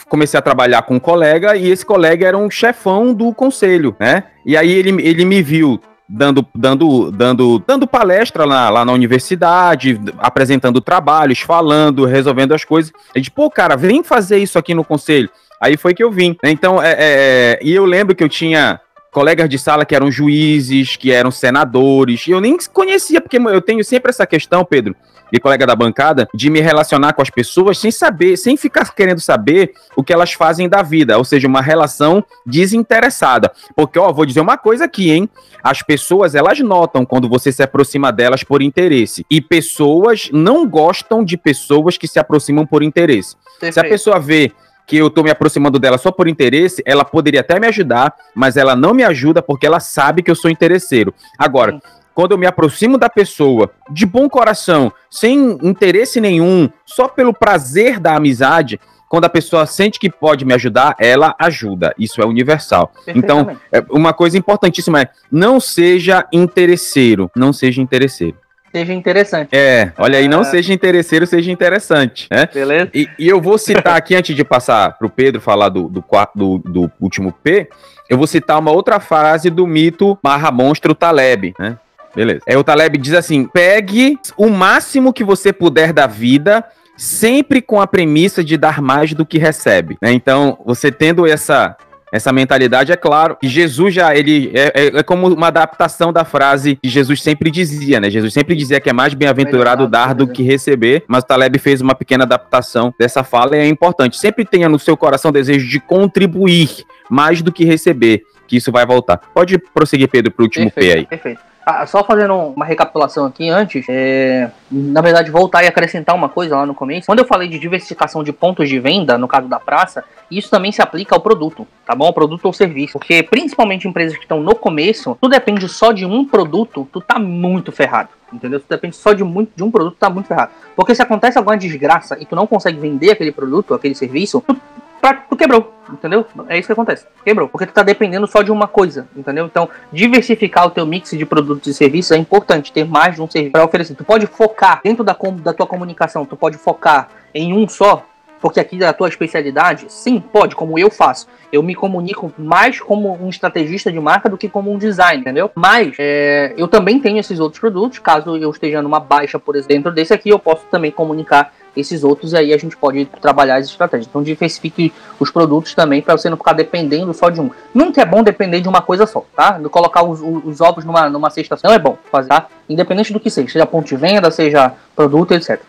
comecei a trabalhar com um colega e esse colega era um chefão do conselho, né? E aí ele, ele me viu dando, dando, dando, dando palestra lá, lá na universidade, apresentando trabalhos, falando, resolvendo as coisas. A gente, pô, cara, vem fazer isso aqui no conselho. Aí foi que eu vim. Então, é, é, e eu lembro que eu tinha colegas de sala que eram juízes, que eram senadores, eu nem conhecia, porque eu tenho sempre essa questão, Pedro, e colega da bancada, de me relacionar com as pessoas sem saber, sem ficar querendo saber o que elas fazem da vida, ou seja, uma relação desinteressada. Porque, ó, vou dizer uma coisa aqui, hein? As pessoas, elas notam quando você se aproxima delas por interesse, e pessoas não gostam de pessoas que se aproximam por interesse. Perfeito. Se a pessoa vê que eu tô me aproximando dela só por interesse, ela poderia até me ajudar, mas ela não me ajuda porque ela sabe que eu sou interesseiro. Agora, Sim. quando eu me aproximo da pessoa de bom coração, sem interesse nenhum, só pelo prazer da amizade, quando a pessoa sente que pode me ajudar, ela ajuda. Isso é universal. Então, é, uma coisa importantíssima é não seja interesseiro, não seja interesseiro seja interessante. É, olha aí, não é... seja interesseiro, seja interessante. Né? Beleza. E, e, eu vou citar aqui, antes de passar para o Pedro falar do, do, do, do último P, eu vou citar uma outra frase do mito Marra Monstro Taleb, né? Beleza. É, o Taleb diz assim: pegue o máximo que você puder da vida, sempre com a premissa de dar mais do que recebe. Né? Então, você tendo essa essa mentalidade, é claro. E Jesus já, ele é, é, é, como uma adaptação da frase que Jesus sempre dizia, né? Jesus sempre dizia que é mais bem-aventurado dar do que receber, mas o Taleb fez uma pequena adaptação dessa fala e é importante. Sempre tenha no seu coração o desejo de contribuir mais do que receber, que isso vai voltar. Pode prosseguir, Pedro, para o último perfeito, P aí. Perfeito. Ah, só fazendo uma recapitulação aqui antes, é, na verdade, voltar e acrescentar uma coisa lá no começo. Quando eu falei de diversificação de pontos de venda, no caso da praça, isso também se aplica ao produto, tá bom? Ao produto ou serviço. Porque principalmente empresas que estão no começo, tu depende só de um produto, tu tá muito ferrado. Entendeu? Tu depende só de, muito, de um produto, tu tá muito ferrado. Porque se acontece alguma desgraça e tu não consegue vender aquele produto, aquele serviço, tu tu quebrou, entendeu? É isso que acontece. Quebrou. Porque tu tá dependendo só de uma coisa, entendeu? Então, diversificar o teu mix de produtos e serviços é importante, ter mais de um serviço para oferecer. Tu pode focar dentro da, da tua comunicação, tu pode focar em um só, porque aqui é a tua especialidade? Sim, pode, como eu faço. Eu me comunico mais como um estrategista de marca do que como um designer, entendeu? Mas é, eu também tenho esses outros produtos, caso eu esteja numa baixa, por exemplo, dentro desse aqui, eu posso também comunicar esses outros aí a gente pode trabalhar as estratégias. Então diversifique os produtos também para você não ficar dependendo só de um. Nunca é bom depender de uma coisa só, tá? Colocar os, os ovos numa, numa cesta não é bom fazer, tá? Independente do que seja, seja ponto de venda, seja produto, etc.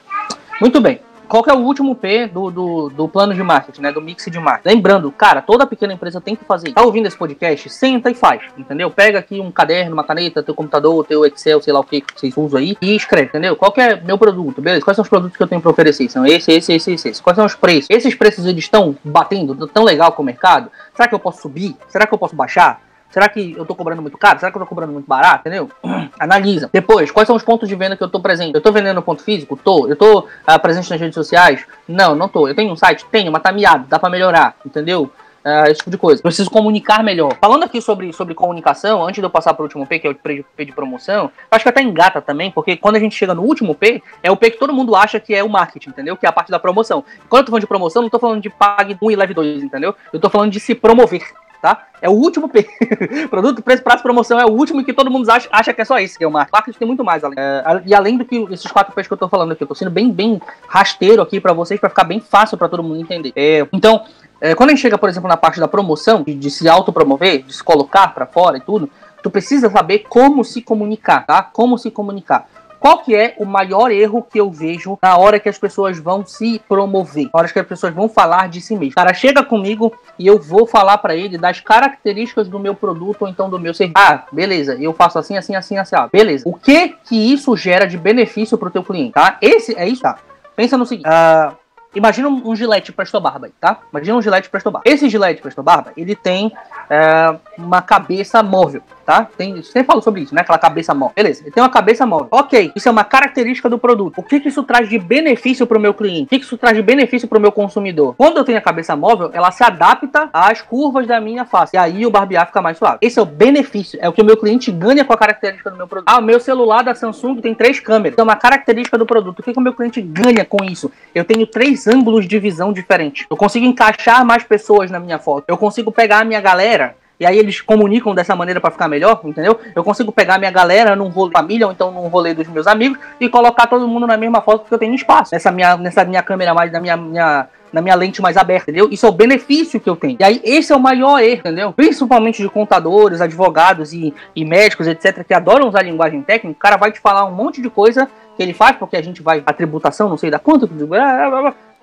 Muito bem qual que é o último P do, do, do, plano de marketing, né? Do mix de marketing. Lembrando, cara, toda pequena empresa tem que fazer. Tá ouvindo esse podcast? Senta e faz, entendeu? Pega aqui um caderno, uma caneta, teu computador, teu Excel, sei lá o que vocês usam aí, e escreve, entendeu? Qual que é meu produto, beleza? Quais são os produtos que eu tenho para oferecer? São esse, esse, esse, esse, esse. Quais são os preços? Esses preços eles estão batendo tão legal com o mercado? Será que eu posso subir? Será que eu posso baixar? Será que eu tô cobrando muito caro? Será que eu tô cobrando muito barato? Entendeu? Analisa. Depois, quais são os pontos de venda que eu tô presente? Eu tô vendendo no ponto físico? Tô. Eu tô uh, presente nas redes sociais? Não, não tô. Eu tenho um site? Tenho, mas tá miado, dá pra melhorar, entendeu? Uh, esse tipo de coisa. Preciso comunicar melhor. Falando aqui sobre, sobre comunicação, antes de eu passar para o último P, que é o P de promoção, acho que até engata também, porque quando a gente chega no último P, é o P que todo mundo acha que é o marketing, entendeu? Que é a parte da promoção. Quando eu tô falando de promoção, não tô falando de pague 1 e leve 2, entendeu? Eu tô falando de se promover tá? É o último P. Produto, preço, prazo, promoção é o último que todo mundo acha, acha que é só esse, que é o marketing. Marketing tem muito mais além. É, e além do que esses quatro P's que eu tô falando aqui, eu tô sendo bem, bem rasteiro aqui para vocês, para ficar bem fácil para todo mundo entender. É, então, é, quando a gente chega, por exemplo, na parte da promoção, de, de se autopromover, de se colocar para fora e tudo, tu precisa saber como se comunicar, tá? Como se comunicar. Qual que é o maior erro que eu vejo na hora que as pessoas vão se promover? Na hora que as pessoas vão falar de si mesmo. O cara chega comigo e eu vou falar para ele das características do meu produto ou então do meu serviço. Ah, beleza, eu faço assim, assim, assim, assim. Beleza. O que que isso gera de benefício pro teu cliente, tá? Esse é isso, tá? Pensa no seguinte. Uh, Imagina um, gilete Presto Barba, tá? Imagina um gilete Presto Barba. Esse gilete Presto Barba, ele tem é, uma cabeça móvel, tá? Tem, sempre falo sobre isso, né? Aquela cabeça móvel. Beleza, ele tem uma cabeça móvel. Ok, isso é uma característica do produto. O que, que isso traz de benefício para o meu cliente? O que, que isso traz de benefício para o meu consumidor? Quando eu tenho a cabeça móvel, ela se adapta às curvas da minha face. E aí o barbear fica mais suave. Esse é o benefício. É o que o meu cliente ganha com a característica do meu produto. Ah, o meu celular da Samsung tem três câmeras. É uma característica do produto. O que, que o meu cliente ganha com isso? Eu tenho três ângulos de visão diferentes. Eu consigo encaixar mais pessoas na minha foto. Eu consigo pegar a minha galera e aí eles comunicam dessa maneira para ficar melhor, entendeu? Eu consigo pegar minha galera num rolê família ou então num rolê dos meus amigos e colocar todo mundo na mesma foto porque eu tenho espaço. Nessa minha, nessa minha câmera mais, na minha, minha na minha lente mais aberta, entendeu? Isso é o benefício que eu tenho. E aí, esse é o maior erro, entendeu? Principalmente de contadores, advogados e, e médicos, etc., que adoram usar linguagem técnica, o cara vai te falar um monte de coisa que ele faz, porque a gente vai, a tributação, não sei da quanto,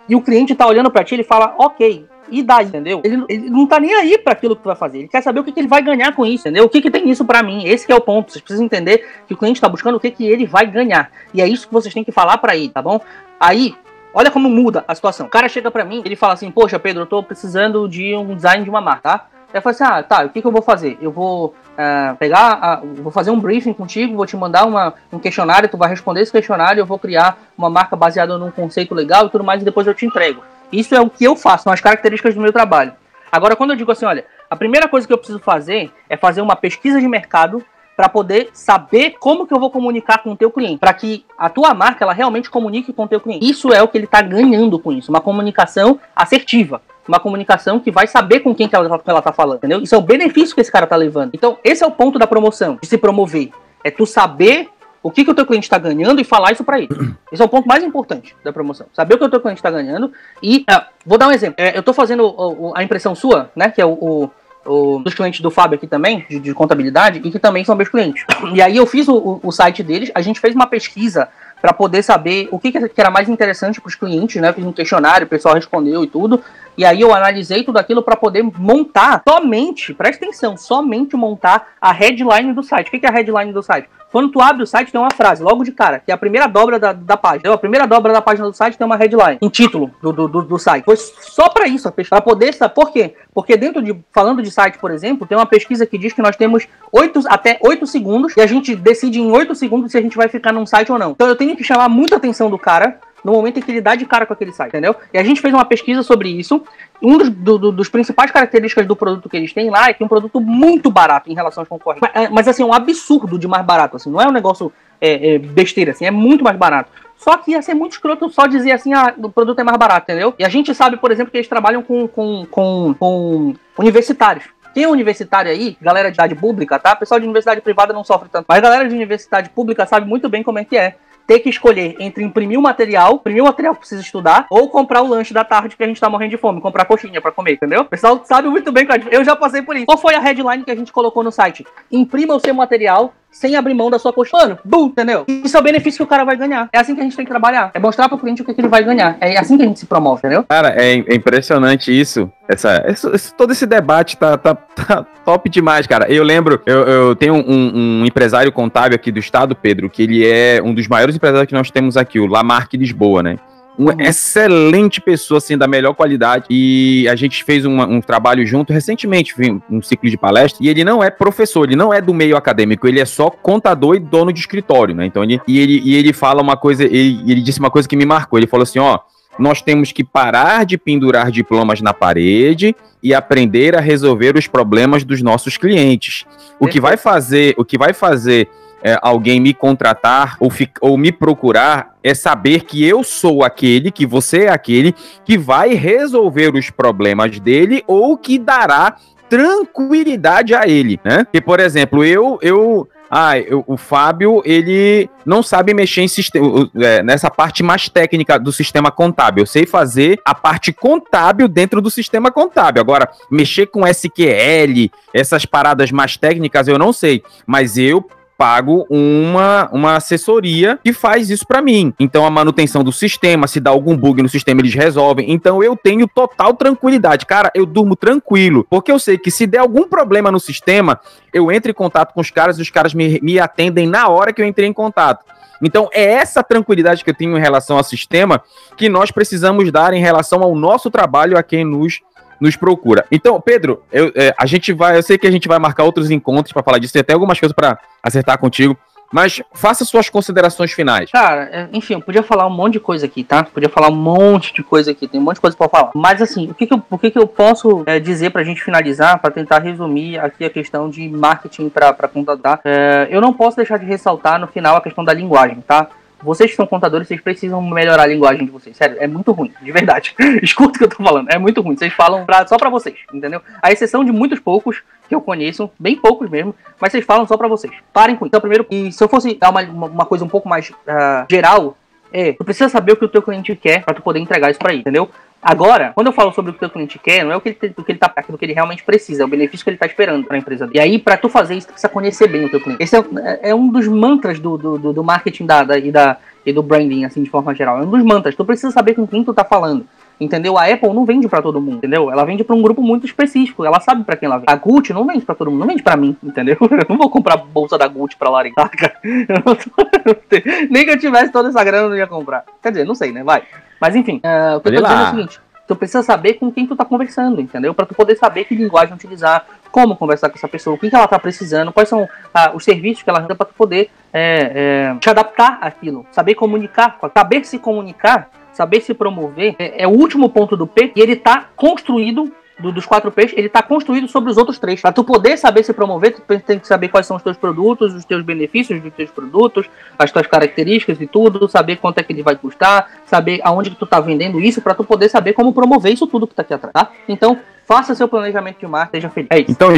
e o cliente tá olhando para ti, ele fala, ok, e daí, entendeu? Ele, ele, não tá nem aí para aquilo que tu vai fazer. Ele quer saber o que, que ele vai ganhar com isso, entendeu? O que, que tem isso para mim? Esse é o ponto. Vocês precisam entender que o cliente está buscando o que, que ele vai ganhar. E é isso que vocês têm que falar para ele, tá bom? Aí, olha como muda a situação. O cara chega para mim, ele fala assim: Poxa, Pedro, eu tô precisando de um design de uma marca, tá? Eu falo assim: Ah, tá, o que, que eu vou fazer? Eu vou uh, pegar, uh, vou fazer um briefing contigo, vou te mandar uma, um questionário, tu vai responder esse questionário, eu vou criar uma marca baseada num conceito legal e tudo mais, e depois eu te entrego. Isso é o que eu faço, são as características do meu trabalho. Agora, quando eu digo assim, olha, a primeira coisa que eu preciso fazer é fazer uma pesquisa de mercado para poder saber como que eu vou comunicar com o teu cliente, para que a tua marca ela realmente comunique com o teu cliente. Isso é o que ele está ganhando com isso, uma comunicação assertiva, uma comunicação que vai saber com quem que ela, que ela tá falando, entendeu? Isso é o benefício que esse cara tá levando. Então, esse é o ponto da promoção, de se promover. É tu saber o que, que o teu cliente está ganhando e falar isso para ele. Esse é o ponto mais importante da promoção. Saber o que o teu cliente está ganhando e. Uh, vou dar um exemplo. É, eu estou fazendo o, o, a impressão sua, né? Que é o, o, dos clientes do Fábio aqui também, de, de, contabilidade, e que também são meus clientes. E aí eu fiz o, o site deles, a gente fez uma pesquisa para poder saber o que, que era mais interessante para os clientes, né? Fiz um questionário, o pessoal respondeu e tudo. E aí eu analisei tudo aquilo para poder montar somente, presta atenção, somente montar a headline do site. O que é a headline do site? Quando tu abre o site, tem uma frase, logo de cara, que é a primeira dobra da, da página. A primeira dobra da página do site tem uma headline, um título do, do, do, do site. Foi só para isso, para poder saber. Por quê? Porque dentro de, falando de site, por exemplo, tem uma pesquisa que diz que nós temos 8, até 8 segundos e a gente decide em 8 segundos se a gente vai ficar num site ou não. Então eu tenho que chamar muita atenção do cara no momento em que ele dá de cara com aquele site, entendeu? E a gente fez uma pesquisa sobre isso. Um dos, do, dos principais características do produto que eles têm lá é que é um produto muito barato em relação aos concorrentes. Mas, mas assim, um absurdo de mais barato. Assim, não é um negócio é, é, besteira, assim, é muito mais barato. Só que ia ser muito escroto só dizer assim, ah, o produto é mais barato, entendeu? E a gente sabe, por exemplo, que eles trabalham com, com, com, com universitários. Quem é universitário aí, galera de idade pública, tá? Pessoal de universidade privada não sofre tanto. Mas galera de universidade pública sabe muito bem como é que é ter que escolher entre imprimir o material, imprimir o material que precisa estudar, ou comprar o lanche da tarde que a gente tá morrendo de fome, comprar coxinha para comer, entendeu? O pessoal sabe muito bem, eu já passei por isso. Qual foi a headline que a gente colocou no site? Imprima o seu material sem abrir mão da sua coxinha. Mano, boom, entendeu? Isso é o benefício que o cara vai ganhar. É assim que a gente tem que trabalhar. É mostrar pro cliente o que, que ele vai ganhar. É assim que a gente se promove, entendeu? Cara, é, é impressionante isso. Essa, esse, todo esse debate tá, tá, tá, top demais, cara. Eu lembro, eu, eu tenho um, um, empresário contábil aqui do estado, Pedro, que ele é um dos maiores empresários que nós temos aqui, o Lamarck Lisboa, né? Uma uhum. excelente pessoa, assim, da melhor qualidade. E a gente fez uma, um trabalho junto recentemente, um ciclo de palestra. E ele não é professor, ele não é do meio acadêmico, ele é só contador e dono de escritório, né? Então ele, e ele, e ele fala uma coisa, ele, ele disse uma coisa que me marcou. Ele falou assim: ó. Nós temos que parar de pendurar diplomas na parede e aprender a resolver os problemas dos nossos clientes. O que vai fazer, o que vai fazer é, alguém me contratar ou, ou me procurar é saber que eu sou aquele, que você é aquele que vai resolver os problemas dele ou que dará tranquilidade a ele, né? Que, por exemplo, eu, eu ah, eu, o Fábio, ele não sabe mexer em sistema, é, nessa parte mais técnica do sistema contábil. Eu sei fazer a parte contábil dentro do sistema contábil. Agora, mexer com SQL, essas paradas mais técnicas, eu não sei. Mas eu pago uma, uma assessoria que faz isso para mim. Então a manutenção do sistema, se dá algum bug no sistema, eles resolvem. Então eu tenho total tranquilidade. Cara, eu durmo tranquilo, porque eu sei que se der algum problema no sistema, eu entro em contato com os caras e os caras me, me atendem na hora que eu entrei em contato. Então, é essa tranquilidade que eu tenho em relação ao sistema que nós precisamos dar em relação ao nosso trabalho a quem nos nos procura. Então, Pedro, eu, é, a gente vai, eu sei que a gente vai marcar outros encontros para falar disso, tem até algumas coisas para acertar contigo. Mas faça suas considerações finais. Cara, é, enfim, eu podia falar um monte de coisa aqui, tá? Podia falar um monte de coisa aqui, tem um monte de coisa pra falar. Mas assim, o que, que, eu, o que, que eu posso é, dizer pra gente finalizar, para tentar resumir aqui a questão de marketing pra, pra contratar? É, eu não posso deixar de ressaltar no final a questão da linguagem, tá? Vocês que são contadores, vocês precisam melhorar a linguagem de vocês. Sério, é muito ruim, de verdade. Escuta o que eu tô falando, é muito ruim. Vocês falam pra, só pra vocês, entendeu? A exceção de muitos poucos que eu conheço, bem poucos mesmo, mas vocês falam só pra vocês. Parem com isso. Então, primeiro, e se eu fosse dar uma, uma coisa um pouco mais uh, geral, é, tu precisa saber o que o teu cliente quer para tu poder entregar isso para ele, entendeu? Agora, quando eu falo sobre o que o cliente quer, não é o que ele, o que ele tá, aquilo que ele realmente precisa, é o benefício que ele está esperando para a empresa. E aí, para tu fazer isso, tu precisa conhecer bem o teu cliente. Esse é, é, é um dos mantras do, do, do marketing da, da, e, da, e do branding, assim, de forma geral. É um dos mantras. Tu precisa saber com quem tu tá falando. Entendeu? A Apple não vende para todo mundo, entendeu? Ela vende para um grupo muito específico. Ela sabe para quem ela vende. A Gucci não vende para todo mundo, não vende para mim, entendeu? Eu não vou comprar bolsa da Gucci para largar. Nem que eu tivesse toda essa grana eu não ia comprar. Quer dizer, não sei, né? Vai. Mas enfim, uh, o que eu tô dizendo é o seguinte: tu precisa saber com quem tu tá conversando, entendeu? Para tu poder saber que linguagem utilizar, como conversar com essa pessoa, o que, que ela tá precisando, quais são ah, os serviços que ela renda para tu poder é, é, te adaptar àquilo, saber comunicar, saber se comunicar, saber se promover, é, é o último ponto do P e ele tá construído do, dos quatro P's, ele está construído sobre os outros três. Para tu poder saber se promover, tu tem que saber quais são os teus produtos, os teus benefícios dos teus produtos, as tuas características e tudo, saber quanto é que ele vai custar, saber aonde que tu tá vendendo isso, para tu poder saber como promover isso tudo que tá aqui atrás, tá? Então, faça seu planejamento de marca, seja feliz. É isso. Então,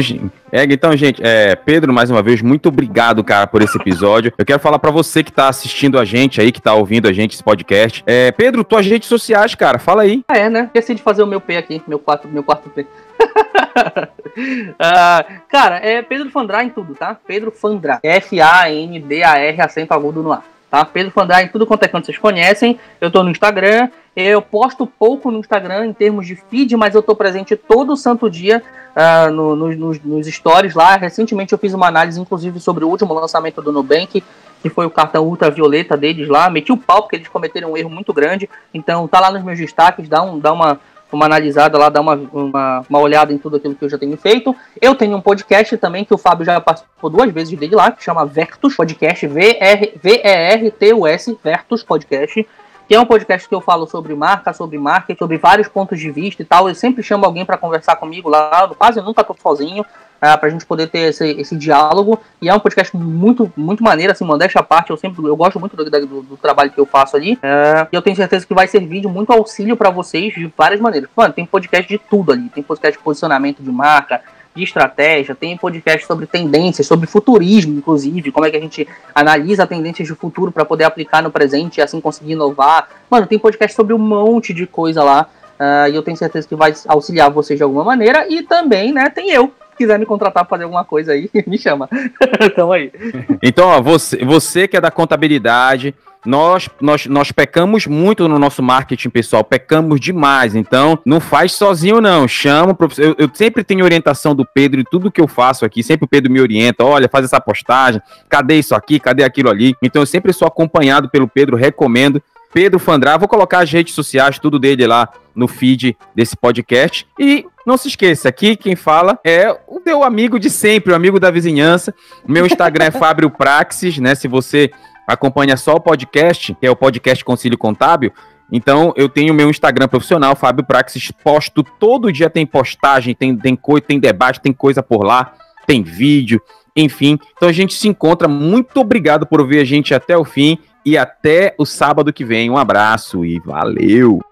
é, então gente, é, Pedro, mais uma vez, muito obrigado, cara, por esse episódio. Eu quero falar para você que tá assistindo a gente aí, que tá ouvindo a gente esse podcast. É, Pedro, tuas redes sociais, cara, fala aí. Ah, é, né? Esqueci de fazer o meu P aqui, meu quarto, meu quarto P. uh, cara, é Pedro Fandrá em tudo, tá? Pedro Fandrá. F-A-N-D-A-R, acento agudo no ar. Tá? Pedro Fandrá em tudo quanto é quanto vocês conhecem. Eu tô no Instagram. Eu posto pouco no Instagram em termos de feed, mas eu tô presente todo santo dia uh, no, no, nos, nos stories lá. Recentemente eu fiz uma análise, inclusive, sobre o último lançamento do Nubank, que foi o cartão ultravioleta deles lá. Meti o pau porque eles cometeram um erro muito grande. Então tá lá nos meus destaques, dá, um, dá uma uma analisada lá, dar uma, uma, uma, olhada em tudo aquilo que eu já tenho feito. Eu tenho um podcast também que o Fábio já participou duas vezes dele lá, que chama Vertus Podcast, V-E-R-T-U-S, Vertus Podcast. Que é um podcast que eu falo sobre marca, sobre marketing, sobre vários pontos de vista e tal. Eu sempre chamo alguém para conversar comigo lá, quase nunca tô sozinho. uh, pra gente poder ter esse, esse diálogo. E é um podcast muito, muito maneiro, assim, modéstia à parte. Eu sempre eu gosto muito do, do, do trabalho que eu faço ali. Uh, e eu tenho certeza que vai servir de muito auxílio para vocês de várias maneiras. Mano, tem podcast de tudo ali. Tem podcast de posicionamento de marca, de estratégia, tem podcast sobre tendências, sobre futurismo, inclusive, como é que a gente analisa tendências de futuro para poder aplicar no presente e assim conseguir inovar. Mano, tem podcast sobre um monte de coisa lá. Uh, e eu tenho certeza que vai auxiliar vocês de alguma maneira. E também, né, tem eu. Se quiser me contratar para fazer alguma coisa aí, me chama. então aí. Então, ó, você, você que é da contabilidade, nós, nós, nós pecamos muito no nosso marketing pessoal, pecamos demais. Então, não faz sozinho, não. Chama o professor. Eu, eu, sempre tenho orientação do Pedro e tudo que eu faço aqui. Sempre o Pedro me orienta. Olha, faz essa postagem. Cadê isso aqui? Cadê aquilo ali? Então, eu sempre sou acompanhado pelo Pedro, recomendo. Pedro Fandrá, vou colocar as redes sociais, tudo dele lá no feed desse podcast. E não se esqueça, aqui quem fala é o meu amigo de sempre, o amigo da vizinhança. O meu Instagram é Fábio Praxis, né? Se você acompanha só o podcast, que é o podcast Concílio Contábil, então eu tenho meu Instagram profissional, Fábio Praxis, posto todo dia tem postagem, tem, tem coisa, tem debate, tem coisa por lá, tem vídeo, enfim. Então a gente se encontra. Muito obrigado por ouvir a gente até o fim e até o sábado que vem. Um abraço e valeu!